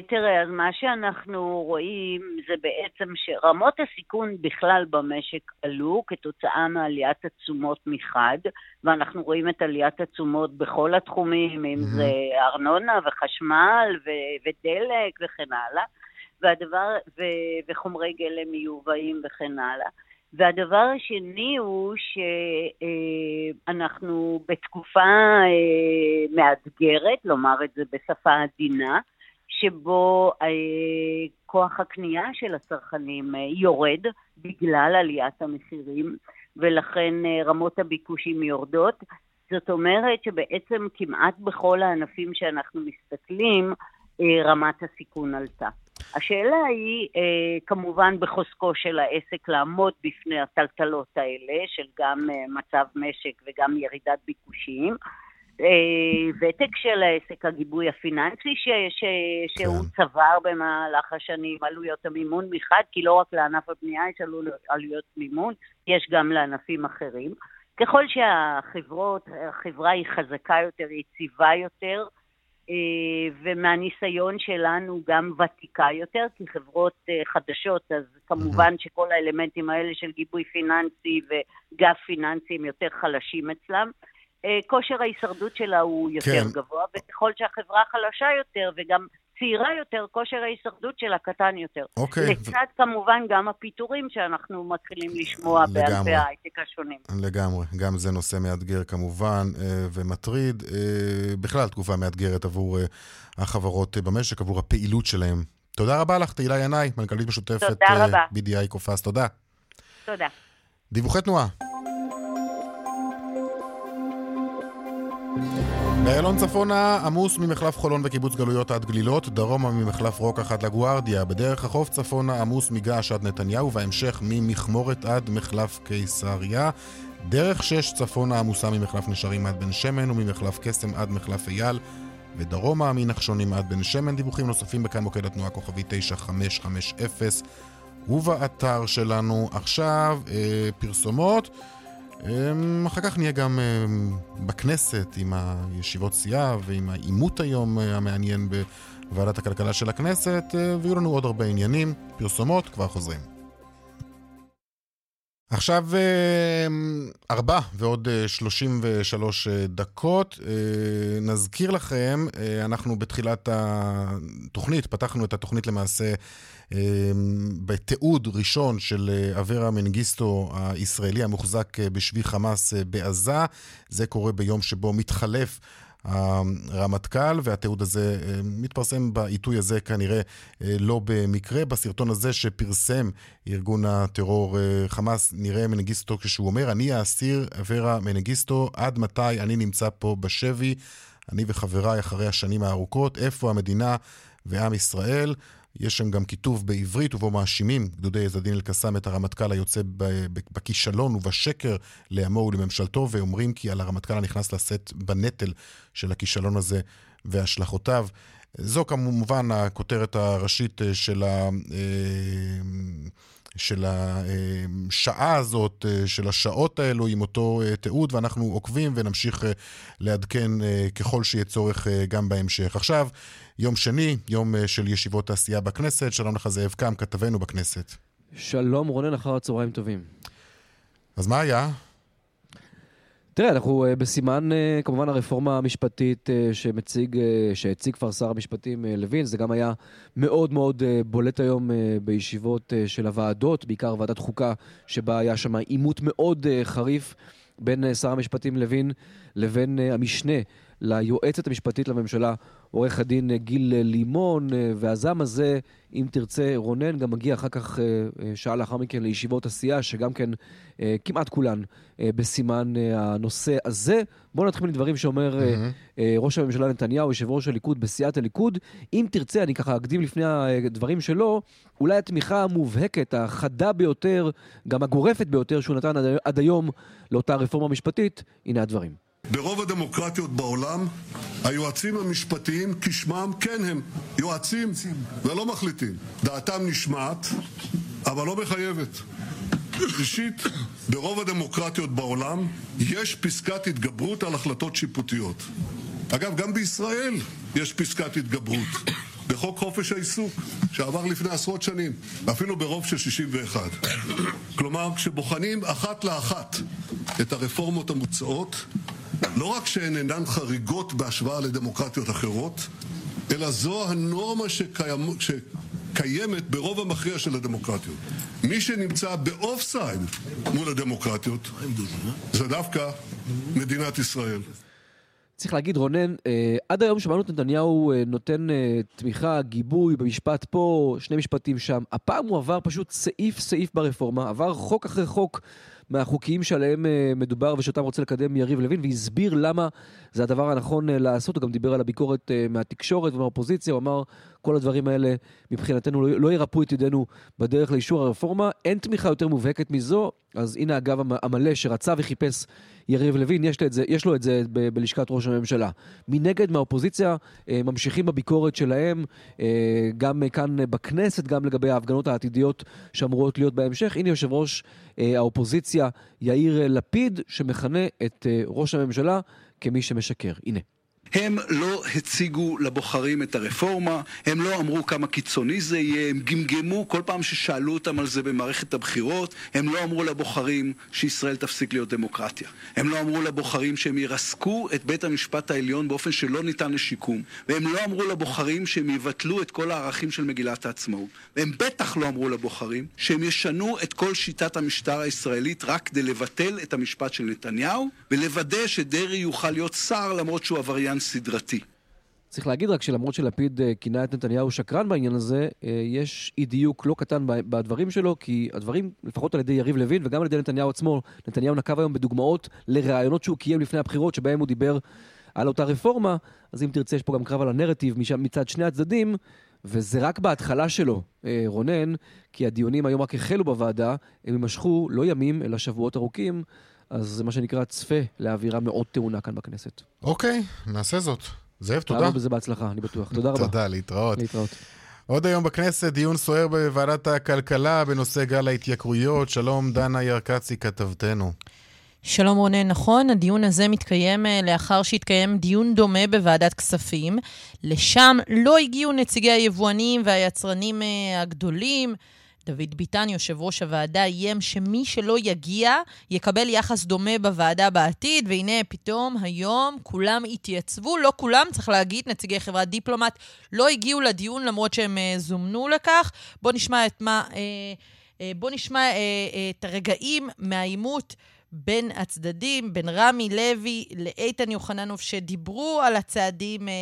S9: אה, תראה, אז מה שאנחנו רואים זה בעצם שרמות הסיכון בכלל במשק עלו כתוצאה מעליית התשומות מחד, ואנחנו רואים את עליית התשומות בכל התחומים, אם זה ארנונה וחשמל ו- ודלק וכן הלאה, והדבר, ו- וחומרי גלם מיובאים וכן הלאה. והדבר השני הוא שאנחנו בתקופה אה, מאתגרת, לומר את זה בשפה עדינה, שבו אה, כוח הקנייה של הצרכנים אה, יורד בגלל עליית המחירים, ולכן אה, רמות הביקושים יורדות. זאת אומרת שבעצם כמעט בכל הענפים שאנחנו מסתכלים, אה, רמת הסיכון עלתה. השאלה היא, אה, כמובן, בחוזקו של העסק לעמוד בפני הטלטלות האלה, של גם אה, מצב משק וגם ירידת ביקושים. אה, ותק של העסק, הגיבוי הפיננסי ש, ש, שהוא
S1: כן.
S9: צבר במהלך השנים, עלויות המימון מחד, כי לא רק לענף הבנייה יש עלויות, עלויות מימון, יש גם לענפים אחרים. ככל שהחברות, החברה היא חזקה יותר, יציבה יותר, אה, ומהניסיון שלנו גם ותיקה יותר, כי חברות אה, חדשות, אז כמובן שכל האלמנטים האלה של גיבוי פיננסי וגב פיננסי הם יותר חלשים אצלם. אה, כושר ההישרדות שלה הוא יותר
S1: כן.
S9: גבוה, וככל שהחברה חלשה יותר וגם צעירה יותר, כושר ההישרדות שלה קטן יותר.
S1: אוקיי.
S9: לצד כמובן גם הפיטורים שאנחנו מתחילים לשמוע. בענפי ההייטק השונים.
S1: לגמרי, גם זה נושא מאתגר כמובן אה, ומטריד. אה, בכלל תקופה מאתגרת עבור החברות במשק, עבור הפעילות שלהם. תודה רבה לך, תהילה ינאי, מנכ"לית משותפת
S9: תודה רבה.
S1: BDI קופס. תודה.
S9: תודה.
S1: דיווחי תנועה. באיילון צפונה עמוס ממחלף חולון וקיבוץ גלויות עד גלילות, דרומה ממחלף רוקח עד לגוארדיה, בדרך החוף צפונה עמוס מגעש עד נתניהו, וההמשך ממכמורת עד מחלף קיסריה. דרך 6 צפונה עמוסה ממחלף נשרים עד בן שמן וממחלף קסם עד מחלף אייל, ודרומה מנחשונים עד בן שמן. דיווחים נוספים בכאן מוקד התנועה כוכבי 9550 ובאתר שלנו עכשיו אה, פרסומות. אמ, אחר כך נהיה גם אמ, בכנסת עם הישיבות סיעה ועם העימות היום אה, המעניין בוועדת הכלכלה של הכנסת, אה, ויהיו לנו עוד הרבה עניינים, פרסומות, כבר חוזרים. עכשיו אמ, ארבע ועוד אה, 33 אה, דקות. אה, נזכיר לכם, אה, אנחנו בתחילת התוכנית, פתחנו את התוכנית למעשה בתיעוד ראשון של אה, אברה מנגיסטו הישראלי המוחזק אה, בשבי חמאס אה, בעזה. זה קורה ביום שבו מתחלף הרמטכ"ל, והתיעוד הזה מתפרסם בעיתוי הזה כנראה אה, לא במקרה. בסרטון הזה שפרסם ארגון הטרור חמאס, נראה מנגיסטו כשהוא אומר, אני האסיר אברה מנגיסטו, עד מתי אני נמצא פה בשבי, אני וחבריי אחרי השנים הארוכות, איפה המדינה ועם ישראל. יש שם גם כיתוב בעברית ובו מאשימים גדודי עז א-דין אל-קסאם את הרמטכ"ל היוצא בכישלון ובשקר לעמו ולממשלתו, ואומרים כי על הרמטכ"ל הנכנס לשאת בנטל של הכישלון הזה והשלכותיו. זו כמובן הכותרת הראשית אה, של, ה, אה, של השעה הזאת, אה, של השעות האלו עם אותו אה, תיעוד, ואנחנו עוקבים ונמשיך אה, לעדכן ככל שיהיה צורך גם בהמשך. עכשיו, יום שני, יום של ישיבות העשייה בכנסת. שלום לך זאב קם, כתבנו בכנסת.
S10: שלום רונן, אחר הצהריים טובים.
S1: אז מה היה?
S10: תראה, אנחנו אה, בסימן, אה, כמובן, הרפורמה המשפטית אה, שמציג, שהציג כבר שר המשפטים לוין, זה גם היה מאוד מאוד בולט היום בישיבות של הוועדות, בעיקר ועדת חוקה, שבה היה שם עימות מאוד חריף בין שר המשפטים לוין לבין המשנה ליועצת המשפטית לממשלה, עורך הדין גיל לימון, אה, והזעם הזה, אם תרצה, רונן, גם מגיע אחר כך, אה, אה, שעה לאחר מכן, לישיבות הסיעה, שגם כן כמעט כולן בסימן הנושא הזה. בואו נתחיל מדברים שאומר אה, ראש הממשלה נתניהו, יושב ראש הליכוד בסיעת הליכוד. אם תרצה, אני ככה אקדים לפני הדברים שלו, אולי התמיכה המובהקת, החדה ביותר, גם הגורפת ביותר שהוא נתן עד, עד היום לאותה רפורמה משפטית, הנה הדברים.
S11: ברוב הדמוקרטיות בעולם, היועצים המשפטיים כשמם כן הם יועצים ולא מחליטים. דעתם נשמעת, אבל לא מחייבת. ראשית, ברוב הדמוקרטיות בעולם יש פסקת התגברות על החלטות שיפוטיות. אגב, גם בישראל יש פסקת התגברות. בחוק חופש העיסוק, שעבר לפני עשרות שנים, ואפילו ברוב של 61. כלומר, כשבוחנים אחת לאחת את הרפורמות המוצעות, לא רק שהן אינן חריגות בהשוואה לדמוקרטיות אחרות, אלא זו הנורמה שקיימ... שקיימת ברוב המכריע של הדמוקרטיות. מי שנמצא באוף סייד מול הדמוקרטיות זה דווקא מדינת ישראל.
S10: צריך להגיד, רונן, אה, עד היום שמענו את נתניהו אה, נותן אה, תמיכה, גיבוי במשפט פה, שני משפטים שם. הפעם הוא עבר פשוט סעיף-סעיף ברפורמה, עבר חוק אחרי חוק מהחוקים שעליהם אה, מדובר ושאותם רוצה לקדם יריב לוין, והסביר למה זה הדבר הנכון אה, לעשות. הוא גם דיבר על הביקורת אה, מהתקשורת ומהאופוזיציה, הוא אמר, כל הדברים האלה מבחינתנו לא, לא ירפאו את ידינו בדרך לאישור הרפורמה. אין תמיכה יותר מובהקת מזו, אז הנה הגב המ- המלא שרצה וחיפש יריב לוין, יש את זה, יש לו את זה ב- בלשכת ראש הממשלה. מנגד, מהאופוזיציה, אה, ממשיכים בביקורת שלהם, אה, גם כאן בכנסת, גם לגבי ההפגנות העתידיות שאמורות להיות בהמשך. הנה יושב ראש אה, האופוזיציה, יאיר לפיד, שמכנה את ראש הממשלה כמי שמשקר. הנה.
S12: הם לא הציגו לבוחרים את הרפורמה, הם לא אמרו כמה קיצוני זה יהיה, הם גמגמו כל פעם ששאלו אותם על זה במערכת הבחירות, הם לא אמרו לבוחרים שישראל תפסיק להיות דמוקרטיה. הם לא אמרו לבוחרים שהם ירסקו את בית המשפט העליון באופן שלא ניתן לשיקום. והם לא אמרו לבוחרים שהם יבטלו את כל הערכים של מגילת העצמאות. והם בטח לא אמרו לבוחרים שהם ישנו את כל שיטת המשטר הישראלית רק כדי לבטל את המשפט של נתניהו, ולוודא שדרעי יוכל להיות שר למרות שהוא עבריין סדרתי.
S10: צריך להגיד רק שלמרות שלפיד אה, כינה את נתניהו שקרן בעניין הזה, אה, יש אי דיוק לא קטן בדברים שלו, כי הדברים, לפחות על ידי יריב לוין וגם על ידי נתניהו עצמו, נתניהו נקב היום בדוגמאות לראיונות שהוא קיים לפני הבחירות, שבהם הוא דיבר על אותה רפורמה, אז אם תרצה, יש פה גם קרב על הנרטיב מצד שני הצדדים, וזה רק בהתחלה שלו, אה, רונן, כי הדיונים היום רק החלו בוועדה, הם יימשכו לא ימים, אלא שבועות ארוכים, אז זה מה שנקרא צפה לאווירה מאוד טעונה כאן בכנסת.
S1: אוקיי, נעשה זאת. זאב, תודה.
S10: תעמוד בזה בהצלחה, אני בטוח. תודה רבה.
S1: תודה, להתראות.
S10: להתראות.
S1: עוד היום בכנסת, דיון סוער בוועדת הכלכלה בנושא גל ההתייקרויות. שלום, דנה ירקצי, כתבתנו.
S13: שלום רונן, נכון, הדיון הזה מתקיים אה, לאחר שהתקיים דיון דומה בוועדת כספים. לשם לא הגיעו נציגי היבואנים והיצרנים אה, הגדולים. דוד ביטן, יושב ראש הוועדה, איים שמי שלא יגיע יקבל יחס דומה בוועדה בעתיד, והנה פתאום היום כולם התייצבו, לא כולם, צריך להגיד, נציגי חברת דיפלומט לא הגיעו לדיון למרות שהם אה, זומנו לכך. בואו נשמע את מה... אה, אה, בואו נשמע אה, אה, את הרגעים מהעימות בין הצדדים, בין רמי לוי לאיתן יוחננוב, שדיברו על הצעדים אה, אה,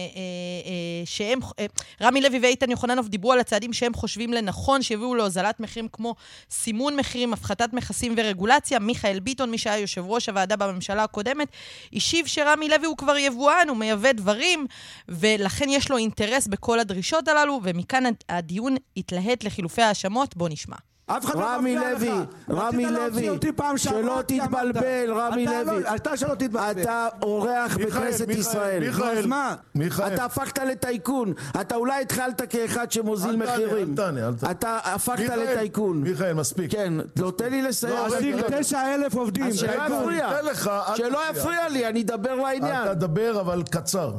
S13: אה, שהם... אה, רמי לוי ואיתן יוחננוב דיברו על הצעדים שהם חושבים לנכון, שיביאו להוזלת מחירים כמו סימון מחירים, הפחתת מכסים ורגולציה. מיכאל ביטון, מי שהיה יושב ראש הוועדה בממשלה הקודמת, השיב שרמי לוי הוא כבר יבואן, הוא מייבא דברים, ולכן יש לו אינטרס בכל הדרישות הללו, ומכאן הדיון התלהט לחילופי האשמות. בואו נשמע.
S7: אף אחד לא רמי לוי, רמי לוי, שלא תתבלבל, רמי לוי.
S5: אתה שלא תתבלבל.
S7: אתה אורח בכנסת ישראל. אתה הפכת לטייקון. אתה אולי התחלת כאחד שמוזיל מחירים. אתה הפכת לטייקון.
S5: מיכאל, מספיק.
S7: כן, לא, תן לי לסיים.
S5: לא,
S7: רגע,
S5: רגע,
S7: רגע.
S5: 9,000 עובדים,
S7: שלא. יפריע. לי, אני אדבר לעניין.
S5: אתה תדבר, אבל קצר.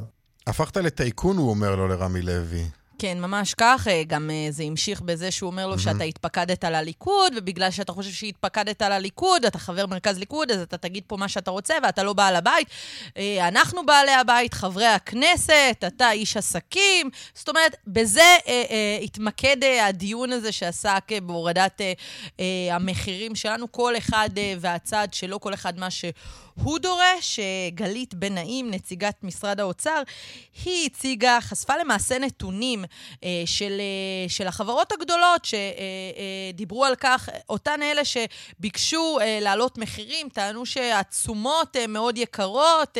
S1: הפכת לטייקון, הוא אומר לו לרמי לוי.
S13: כן, ממש כך. אה, גם אה, זה המשיך בזה שהוא אומר לו שאתה התפקדת לליכוד, ובגלל שאתה חושב שהתפקדת לליכוד, אתה חבר מרכז ליכוד, אז אתה תגיד פה מה שאתה רוצה, ואתה לא בעל הבית. אה, אנחנו בעלי הבית, חברי הכנסת, אתה איש עסקים. זאת אומרת, בזה אה, אה, התמקד אה, הדיון הזה שעסק בהורדת המחירים שלנו, כל אחד והצד שלו, כל אחד מה שהוא דורש. אה, גלית בן נעים, נציגת משרד האוצר, היא הציגה, חשפה למעשה נתונים אה, של, אה, של החברות הגדולות שדיברו על כך, אותן אלה שביקשו להעלות מחירים, טענו שהתשומות מאוד יקרות,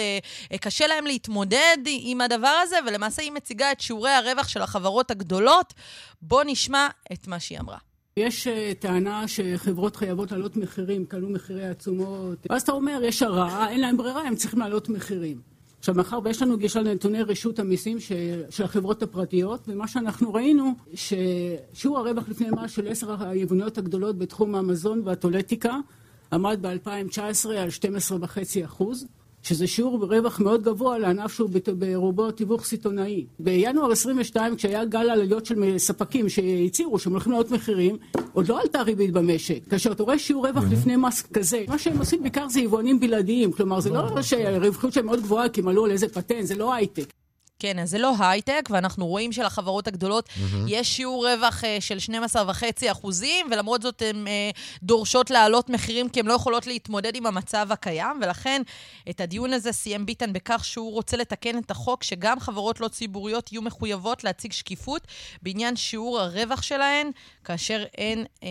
S13: קשה להם להתמודד עם הדבר הזה, ולמעשה היא מציגה את שיעורי הרווח של החברות הגדולות. בואו נשמע את מה שהיא אמרה.
S14: יש uh, טענה שחברות חייבות להעלות מחירים, קנו מחירי עצומות. ואז אתה אומר, יש הרעה, אין להם ברירה, הם צריכים להעלות מחירים. עכשיו, מאחר ויש לנו גישה לנתוני רשות המיסים ש... של החברות הפרטיות, ומה שאנחנו ראינו, ששיעור הרווח לפני מס של עשר היבוניות הגדולות בתחום המזון והטולטיקה עמד ב-2019 על 12.5 אחוז. שזה שיעור רווח מאוד גבוה לענף שהוא ברובו תיווך סיטונאי. בינואר 22, כשהיה גל עליות של ספקים שהצהירו שהם הולכים לעלות מחירים, עוד לא עלתה ריבית במשק. כאשר אתה רואה שיעור רווח לפני מס כזה, מה שהם עושים בעיקר זה יבואנים בלעדיים. כלומר, זה לא שהרווחיות שלהם מאוד גבוהה כי הם עלו על איזה פטנט, זה לא הייטק.
S13: כן, אז זה לא הייטק, ואנחנו רואים שלחברות הגדולות mm-hmm. יש שיעור רווח uh, של 12.5 אחוזים, ולמרות זאת הן uh, דורשות להעלות מחירים כי הן לא יכולות להתמודד עם המצב הקיים, ולכן את הדיון הזה סיים ביטן בכך שהוא רוצה לתקן את החוק, שגם חברות לא ציבוריות יהיו מחויבות להציג שקיפות בעניין שיעור הרווח שלהן, כאשר הן uh,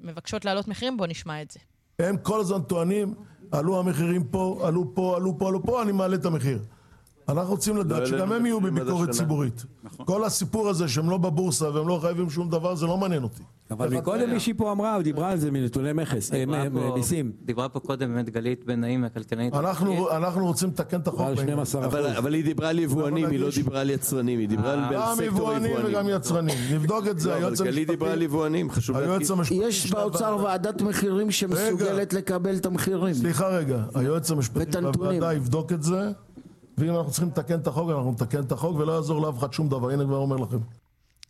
S13: מבקשות להעלות מחירים. בואו נשמע את זה.
S5: הם כל הזמן טוענים, עלו המחירים פה, עלו פה, עלו פה, עלו פה, אני מעלה את המחיר. כל הסיפור הזה שהם לא בבורסה והם לא חייבים שום דבר, זה לא מעניין אותי.
S15: אבל מקודם מישהי פה אמרה, דיברה על זה מנתוני מכס, אה, מיסים.
S16: דיברה פה קודם באמת גלית בן נעים, הכלכלנית.
S5: אנחנו אנחנו רוצים לתקן את החוק.
S17: אבל, היא דיברה על יבואנים, היא לא דיברה על יצרנים, היא דיברה על
S5: גם
S17: סקטור
S5: יבואנים
S17: היבואנים.
S5: וגם יצרנים. נבדוק את זה,
S17: לא,
S5: היועץ
S17: גלית דיברה על יבואנים, חשוב
S5: היועץ. המשפטי
S7: יש באוצר ועדת מחירים שמסוגלת לקבל את המחירים.
S5: סליחה רגע,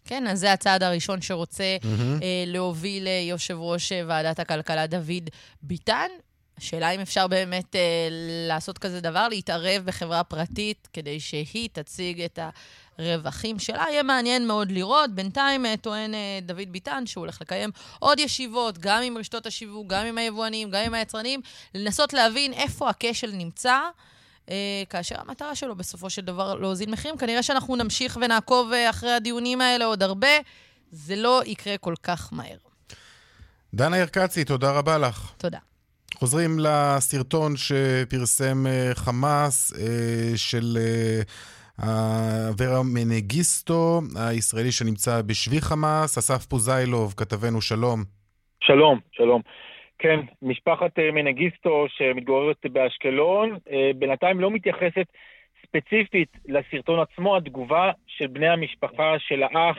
S13: כן, אז זה הצעד הראשון שרוצה. אה, להוביל אה, יושב ראש אה, ועדת הכלכלה דוד ביטן. השאלה אם אפשר באמת אה, לעשות כזה דבר, להתערב בחברה פרטית כדי שהיא תציג את הרווחים שלה. יהיה מעניין מאוד לראות. בינתיים אה, טוען אה, דוד ביטן שהוא הולך לקיים עוד ישיבות, גם עם רשתות השיווק, גם עם היבואנים, גם עם היצרנים, לנסות להבין איפה הכשל נמצא. אה, כאשר המטרה שלו בסופו של דבר להוזיל מחירים. כנראה שאנחנו נמשיך ונעקוב אה, אחרי הדיונים האלה עוד הרבה. זה לא יקרה כל כך מהר.
S1: דנה ירקצי, תודה רבה לך.
S13: תודה.
S1: חוזרים לסרטון שפרסם אה, חמאס של אברה מנגיסטו, הישראלי שנמצא בשבי חמאס. אסף פוזיילוב, כתבנו, שלום.
S18: שלום, שלום. כן, משפחת אה, מנגיסטו שמתגוררת באשקלון, אה, בינתיים לא מתייחסת ספציפית לסרטון עצמו, התגובה של בני המשפחה של האח,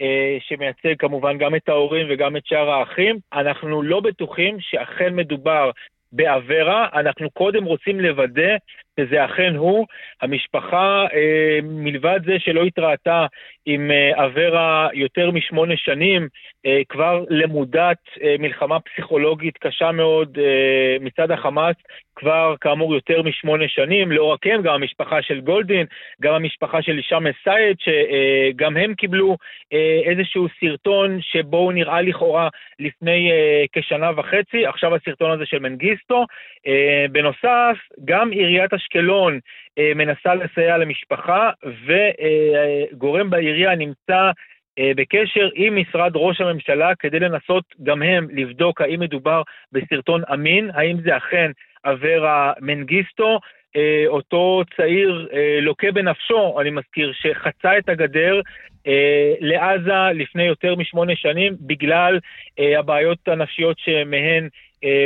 S18: אה, שמייצג כמובן גם את ההורים וגם את שאר האחים. אנחנו לא בטוחים שאכן מדובר באברה, אנחנו קודם רוצים לוודא שזה אכן הוא. המשפחה, אה, מלבד זה שלא התראתה עם אה, אברה יותר משמונה שנים, אה, כבר למודת אה, מלחמה פסיכולוגית קשה מאוד אה, מצד החמאס, כבר כאמור יותר משמונה שנים, לא רק הם, גם המשפחה של גולדין, גם המשפחה של הישאם א-סייד, שגם הם קיבלו אה, איזשהו סרטון שבו הוא נראה לכאורה לפני אה, כשנה וחצי, עכשיו הסרטון הזה של מנגיסטו. אה, בנוסף, גם עיריית אשקלון אה, מנסה לסייע למשפחה, וגורם בעירייה נמצא אה, בקשר עם משרד ראש הממשלה כדי לנסות גם הם לבדוק האם מדובר בסרטון אמין, האם זה אכן אברה מנגיסטו, אה, אותו צעיר אה, לוקה בנפשו, אני מזכיר, שחצה את הגדר אה, לעזה לפני יותר משמונה שנים בגלל אה, הבעיות הנפשיות שמהן אה,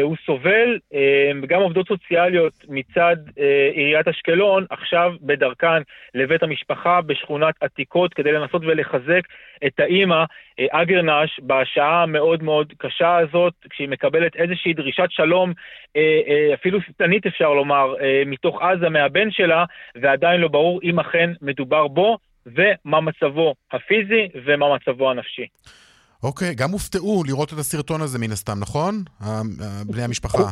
S18: הוא סובל, אה, וגם עובדות סוציאליות מצד אה, עיריית אשקלון עכשיו בדרכן לבית המשפחה בשכונת עתיקות כדי לנסות ולחזק את האימא אה, אגרנש בשעה המאוד מאוד קשה הזאת, כשהיא מקבלת איזושהי דרישת שלום, אה, אה, אפילו שטנית אפשר לומר, אה, מתוך עזה מהבן שלה, ועדיין לא ברור אם אכן מדובר בו. ומה מצבו הפיזי ומה מצבו הנפשי.
S1: אוקיי, גם הופתעו לראות את הסרטון הזה מן הסתם, נכון? בני המשפחה.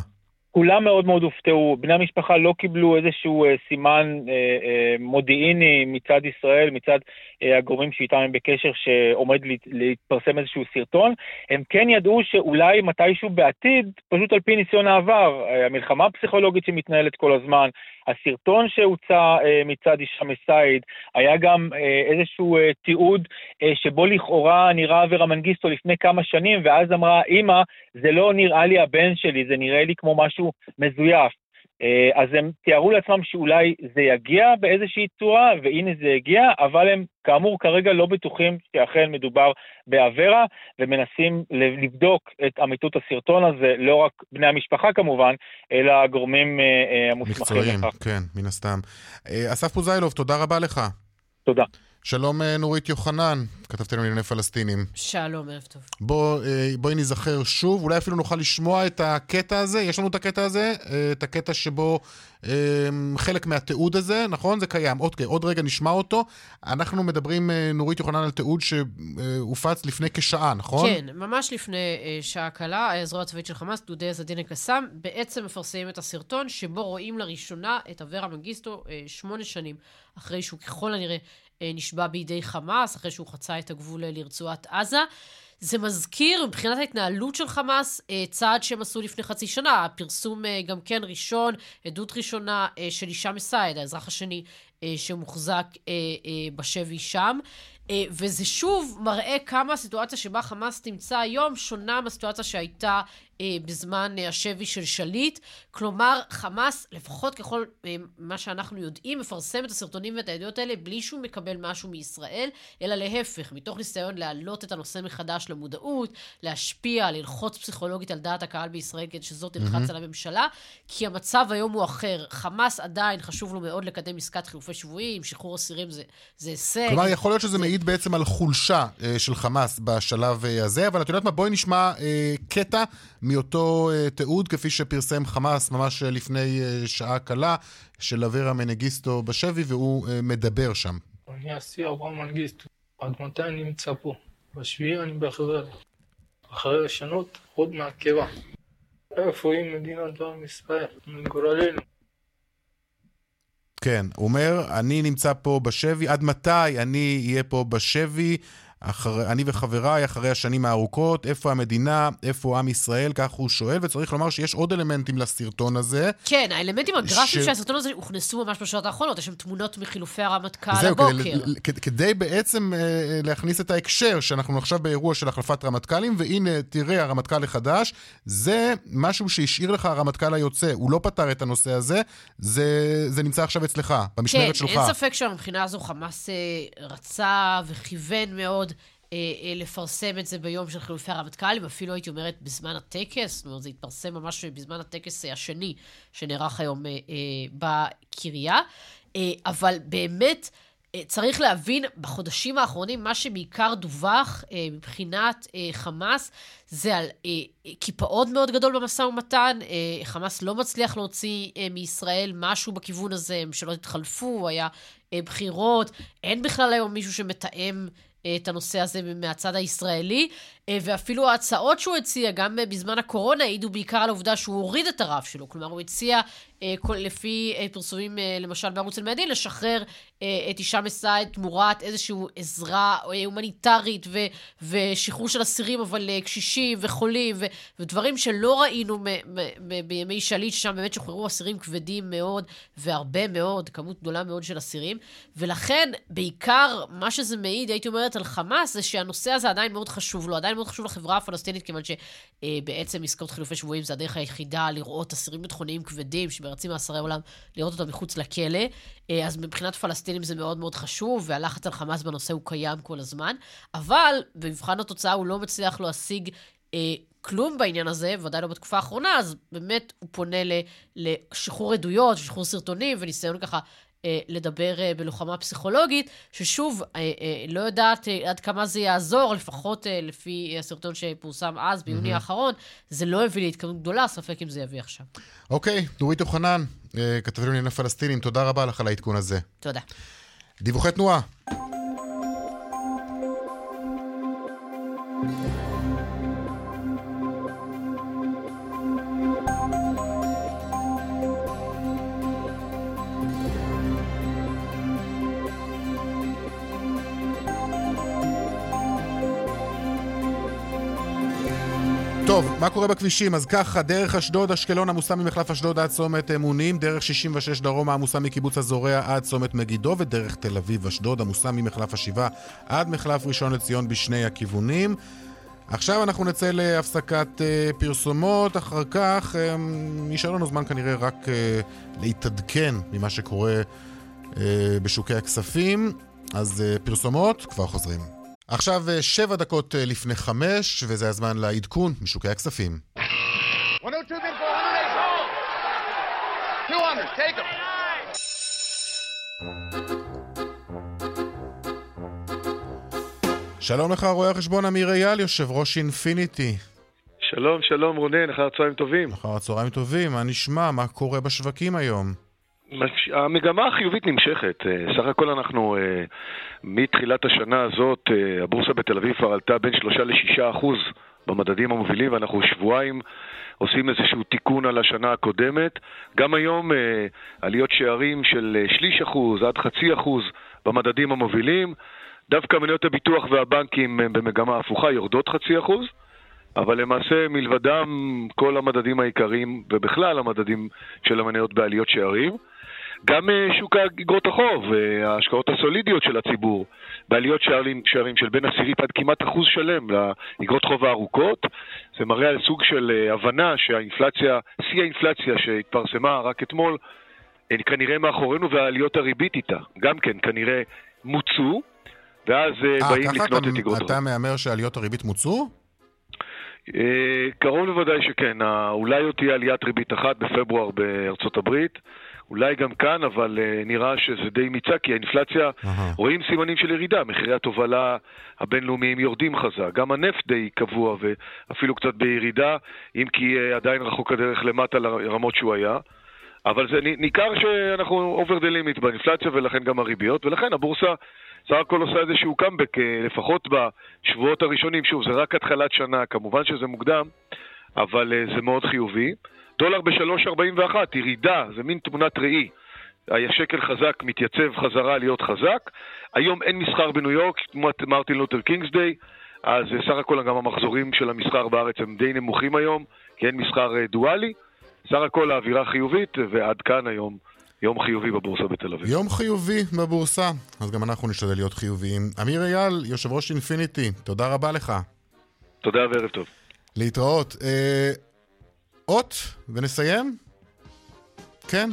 S18: כולם מאוד מאוד הופתעו, בני המשפחה לא קיבלו איזשהו אה, סימן אה, אה, מודיעיני מצד ישראל, מצד אה, הגורמים שאיתם הם בקשר שעומד להת, להתפרסם איזשהו סרטון. הם כן ידעו שאולי מתישהו בעתיד, פשוט על פי ניסיון העבר, אה, המלחמה הפסיכולוגית שמתנהלת כל הזמן, הסרטון שהוצא אה, מצד הישאם א-סייד, היה גם אה, איזשהו אה, תיעוד אה, שבו לכאורה נראה אברה מנגיסטו לפני כמה שנים, ואז אמרה, אמא, זה לא נראה לי הבן שלי, זה נראה לי כמו משהו מזויף. אה, אז הם תיארו לעצמם שאולי זה יגיע באיזושהי צורה, והנה זה הגיע, אבל הם כאמור כרגע לא בטוחים שאכן מדובר באברה, ומנסים לבדוק את אמיתות הסרטון הזה, לא רק בני המשפחה כמובן, אלא הגורמים אה, אה, המוסמכים
S1: מקצועיים. כן, מן הסתם. אסף פוזיילוב, תודה רבה לך.
S18: תודה.
S1: שלום אה, נורית יוחנן, כתבתנו לענייני פלסטינים.
S19: שלום, ערב טוב.
S1: בוא, אה, בואי ניזכר שוב, אולי אפילו נוכל לשמוע את הקטע הזה, יש לנו את הקטע הזה, אה, את הקטע שבו חלק מהתיעוד הזה, נכון? זה קיים. עוד, עוד רגע נשמע אותו. אנחנו מדברים, נורית יוחנן, על תיעוד שהופץ לפני כשעה, נכון?
S19: כן, ממש לפני שעה קלה, הזרוע הצבאית של חמאס, גדודי א-דין אל-קסאם, בעצם מפרסמים את הסרטון שבו רואים לראשונה את אברה מנגיסטו שמונה שנים אחרי שהוא ככל הנראה נשבע בידי חמאס, אחרי שהוא חצה את הגבול uh, לרצועת עזה. זה מזכיר, מבחינת ההתנהלות של חמאס, צעד שהם עשו לפני חצי שנה. פרסום גם כן ראשון, עדות ראשונה של הישאם א-סייד, האזרח השני שמוחזק בשבי שם. אה, וזה שוב מראה כמה הסיטואציה שבה חמאס נמצא היום שונה מהסיטואציה שהייתה אה, בזמן אה, השבי של שליט. כלומר, חמאס, לפחות ככל אה, מה שאנחנו יודעים, מפרסם את הסרטונים ואת העדויות האלה בלי שהוא מקבל משהו מישראל, אלא להפך, מתוך ניסיון להעלות את הנושא מחדש למודעות, להשפיע, ללחוץ פסיכולוגית על דעת הקהל בישראל כדי שזאת תלחץ
S1: מהמם.
S19: על הממשלה, כי המצב היום הוא אחר. חמאס עדיין חשוב לו מאוד לקדם עסקת חילופי שבויים, שחרור אסירים זה, זה הישג.
S1: כלומר, יכול להיות שזה מעיד בעצם על חולשה אה, של חמאס בשלב אה, הזה, אבל את יודעת מה? בואי נשמע אה, קטע מאותו אה, תיעוד, כפי שפרסם חמאס ממש אה, לפני אה, שעה קלה, של אברה מנגיסטו בשבי, והוא מדבר שם.
S3: אני אסי אברהם מנגיסטו. עד מתי אני נמצא פה? בשביעי אני בחברה. אחרי לשנות עוד מהקבע. איפה היא מדינת עם ישראל? מגורלנו.
S1: כן, הוא אומר, אני נמצא פה בשבי, עד מתי אני אהיה פה בשבי? אחר, אני וחבריי אחרי השנים הארוכות, איפה המדינה, איפה עם ישראל, כך הוא שואל, וצריך לומר שיש עוד אלמנטים לסרטון הזה.
S19: כן, האלמנטים הגרפיים
S1: ש-
S19: של הסרטון הזה הוכנסו ממש בשעות האחרונות, יש שם תמונות מחילופי הרמטכ"ל
S1: זהו,
S19: הבוקר.
S1: כדי, ל- כדי, כדי בעצם אה, להכניס את ההקשר שאנחנו עכשיו באירוע של החלפת רמטכ"לים, והנה, תראה, הרמטכ"ל החדש, זה משהו שהשאיר לך הרמטכ"ל היוצא. הוא לא פתר את הנושא הזה, זה, זה נמצא עכשיו אצלך, במשמרת
S19: כן,
S1: שלך.
S19: אין ספק שמבחינה הזו חמאס אה, רצה וכיוון מאוד לפרסם את זה ביום של חילופי הרמטכ"לים, אפילו הייתי אומרת בזמן הטקס, זאת אומרת, זה התפרסם ממש בזמן הטקס אה, השני שנערך היום אה, אה, בקריה. אה, אבל באמת, אה, צריך להבין, בחודשים האחרונים, מה שבעיקר דווח אה, מבחינת אה, חמאס, זה על אה, אה, קיפאון מאוד גדול במשא ומתן. אה, חמאס לא מצליח להוציא אה, מישראל משהו בכיוון הזה, ממשלות התחלפו, היה אה, בחירות, אין בכלל היום מישהו שמתאם אה, את הנושא הזה מהצד הישראלי, אה, ואפילו ההצעות שהוא הציע, גם אה, בזמן הקורונה, העידו בעיקר על העובדה שהוא הוריד את הרף שלו. כלומר, הוא הציע, אה, לפי אה, פרסומים, אה, למשל בערוץ אל-מיאדין, לשחרר אה, את הישאם א-סייד תמורת איזושהי עזרה אה, הומניטרית ו, ושחרור של אסירים, אבל אה, קשישים וחולים, ו, ודברים שלא ראינו מ, מ, מ, בימי שליט, ששם באמת שוחררו אסירים כבדים מאוד, והרבה מאוד, כמות גדולה מאוד של אסירים. ולכן, בעיקר, מה שזה מעיד, הייתי אומרת, על חמאס, זה שהנושא הזה עדיין מאוד חשוב לו, עדיין מאוד חשוב לחברה הפלסטינית, כיוון שבעצם עסקאות חילופי שבויים זה הדרך היחידה לראות אסירים ביטחוניים כבדים שמרצים מאסרי עולם, לראות אותם מחוץ לכלא. אה, אז מבחינת פלסטינים זה מאוד מאוד חשוב, והלחץ על חמאס בנושא הוא קיים כל הזמן. אבל במבחן התוצאה הוא לא מצליח להשיג אה, כלום בעניין הזה, ודאי לא בתקופה האחרונה, אז באמת הוא פונה לשחרור עדויות, שחרור סרטונים, וניסיון ככה לדבר אה, בלוחמה פסיכולוגית, ששוב, אה, אה, לא יודעת אה, עד כמה זה יעזור, לפחות אה, לפי הסרטון שפורסם אז, ביוני. האחרון, זה לא הביא להתקדמות גדולה, ספק אם זה יביא עכשיו.
S1: אוקיי, נורית יוחנן, אה, כתבתי לענייני פלסטינים, תודה רבה לך על העדכון הזה.
S19: תודה.
S1: דיווחי תנועה. טוב, מה קורה בכבישים? אז ככה, דרך אשדוד, אשקלון עמוסה ממחלף אשדוד עד צומת אמונים, דרך 66 דרומה עמוסה מקיבוץ הזורע עד צומת מגידו, ודרך תל אביב אשדוד עמוסה ממחלף השבעה עד מחלף ראשון לציון בשני הכיוונים. עכשיו אנחנו נצא להפסקת uh, פרסומות, אחר כך um, נשאר לנו זמן כנראה רק uh, להתעדכן ממה שקורה uh, בשוקי הכספים, אז uh, פרסומות, כבר חוזרים. עכשיו uh, שבע דקות uh, לפני חמש, וזה הזמן לעדכון משוקי הכספים.
S20: 102 bid for 108. 200, take them.
S1: שלום לך, רואה החשבון אמיר אייל, יושב ראש אינפיניטי.
S21: שלום, שלום רונן, אחר הצהריים טובים.
S1: אחר הצהריים טובים, מה נשמע? מה קורה בשווקים היום?
S21: המגמה החיובית נמשכת. אה, סך הכל אנחנו, אה, מתחילת השנה הזאת, אה, הבורסה בתל אביב כבר עלתה בין 3 ל-6 אחוז במדדים המובילים, ואנחנו שבועיים עושים איזשהו תיקון על השנה הקודמת. גם היום עליות שערים של שליש אחוז עד חצי אחוז במדדים המובילים. דווקא מניות הביטוח והבנקים במגמה הפוכה, יורדות חצי אחוז. אבל למעשה מלבדם כל המדדים העיקריים ובכלל המדדים של המניות בעליות שערים. גם אה, שוק אגרות החוב, אה, ההשקעות הסולידיות של הציבור, בעליות שערים, שערים של בין עשירית עד כמעט אחוז שלם לאגרות חוב הארוכות, זה מראה על סוג של אה, הבנה שהאינפלציה, שיא האינפלציה שהתפרסמה רק אתמול, כנראה מאחורינו והעליות הריבית איתה, גם כן כנראה מוצו, ואז 아, באים לקנות
S1: אתה,
S21: את אגרות
S1: החוב. אתה מהמר שעליות הריבית מוצו?
S21: קרוב לוודאי שכן, אולי עוד תהיה עליית ריבית אחת בפברואר בארצות הברית. אולי גם כאן, אבל uh, נראה שזה די מיצה, כי האינפלציה, uh-huh. רואים סימנים של ירידה, מחירי התובלה הבינלאומיים יורדים חזק, גם הנפט די קבוע ואפילו קצת בירידה, אם כי uh, עדיין רחוק הדרך למטה לרמות שהוא היה. אבל זה ניכר שאנחנו over the limit באינפלציה ולכן גם הריביות, ולכן הבורסה סך הכל עושה איזשהו קאמבק, אה, לפחות בשבועות הראשונים, שוב, זה רק התחלת שנה, כמובן שזה מוקדם, אבל זה מאוד חיובי. דולר ב-3.41, ירידה, זה מין תמונת ראי. השקל חזק מתייצב חזרה להיות חזק. היום אין מסחר בניו יורק, תמונת Martin Luther King's Day, אז סך הכל גם המחזורים של המסחר בארץ הם די נמוכים היום, כי אין מסחר אה, דואלי. סך הכל האווירה חיובית, ועד כאן היום יום חיובי בבורסה בתל אביב.
S1: יום חיובי בבורסה, אז גם אנחנו נשתדל להיות חיוביים. אמיר אייל, יושב ראש אינפיניטי, תודה רבה לך.
S21: תודה וערב טוב.
S1: להתראות. אות, ונסיים? כן,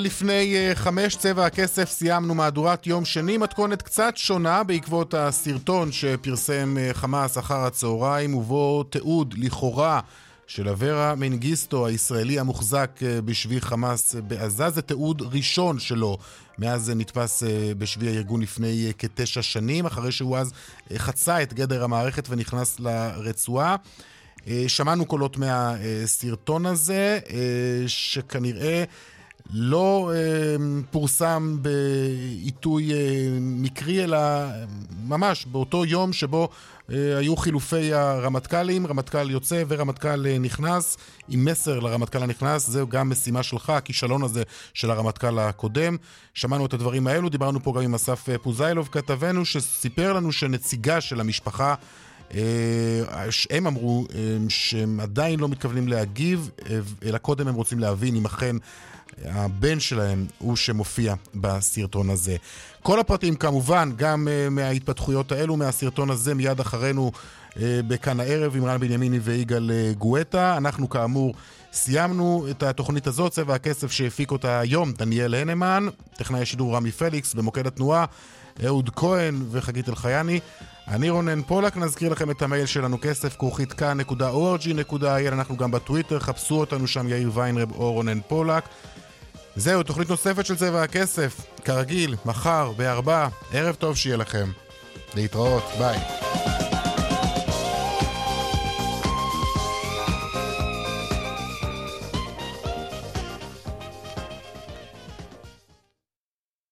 S1: לפני אה, חמש צבע הכסף סיימנו מהדורת יום שני, מתכונת קצת שונה בעקבות הסרטון שפרסם אה, חמאס אחר הצהריים ובו תיעוד לכאורה של אברה מנגיסטו הישראלי המוחזק בשבי חמאס בעזה. זה תיעוד ראשון שלו מאז נתפס בשבי הארגון לפני כתשע שנים, אחרי שהוא אז חצה את גדר המערכת ונכנס לרצועה. שמענו קולות מהסרטון הזה, שכנראה לא אה, פורסם בעיתוי אה, מקרי, אלא ממש באותו יום שבו אה, היו חילופי הרמטכ"לים, רמטכ"ל יוצא ורמטכ"ל אה, נכנס, עם מסר לרמטכ"ל הנכנס, זו גם משימה שלך, הכישלון הזה של הרמטכ"ל הקודם. שמענו את הדברים האלו, דיברנו פה גם עם אסף אה, פוזיילוב, כתבנו, שסיפר לנו שנציגה של המשפחה אה, הם אמרו אה, שהם עדיין לא מתכוונים להגיב, אלא קודם הם רוצים להבין אם אכן הבן שלהם הוא שמופיע בסרטון הזה. כל הפרטים כמובן, גם uh, מההתפתחויות האלו, מהסרטון הזה, מיד אחרינו uh, בכאן הערב עם רן בנימיני ויגאל uh, גואטה. אנחנו כאמור סיימנו את התוכנית הזאת, צבע הכסף שהפיק אותה היום דניאל הנמן, טכנאי השידור רמי פליקס, במוקד התנועה אהוד כהן וחגית אלחייני. אני רונן פולק, נזכיר לכם את המייל שלנו כסף כרוכית כאן.org.il, אנחנו גם בטוויטר, חפשו אותנו שם יאיר ויינרב או רונן פולק. זהו, תוכנית נוספת של צבע הכסף, כרגיל, מחר, בארבע. ערב טוב שיהיה לכם. להתראות, ביי.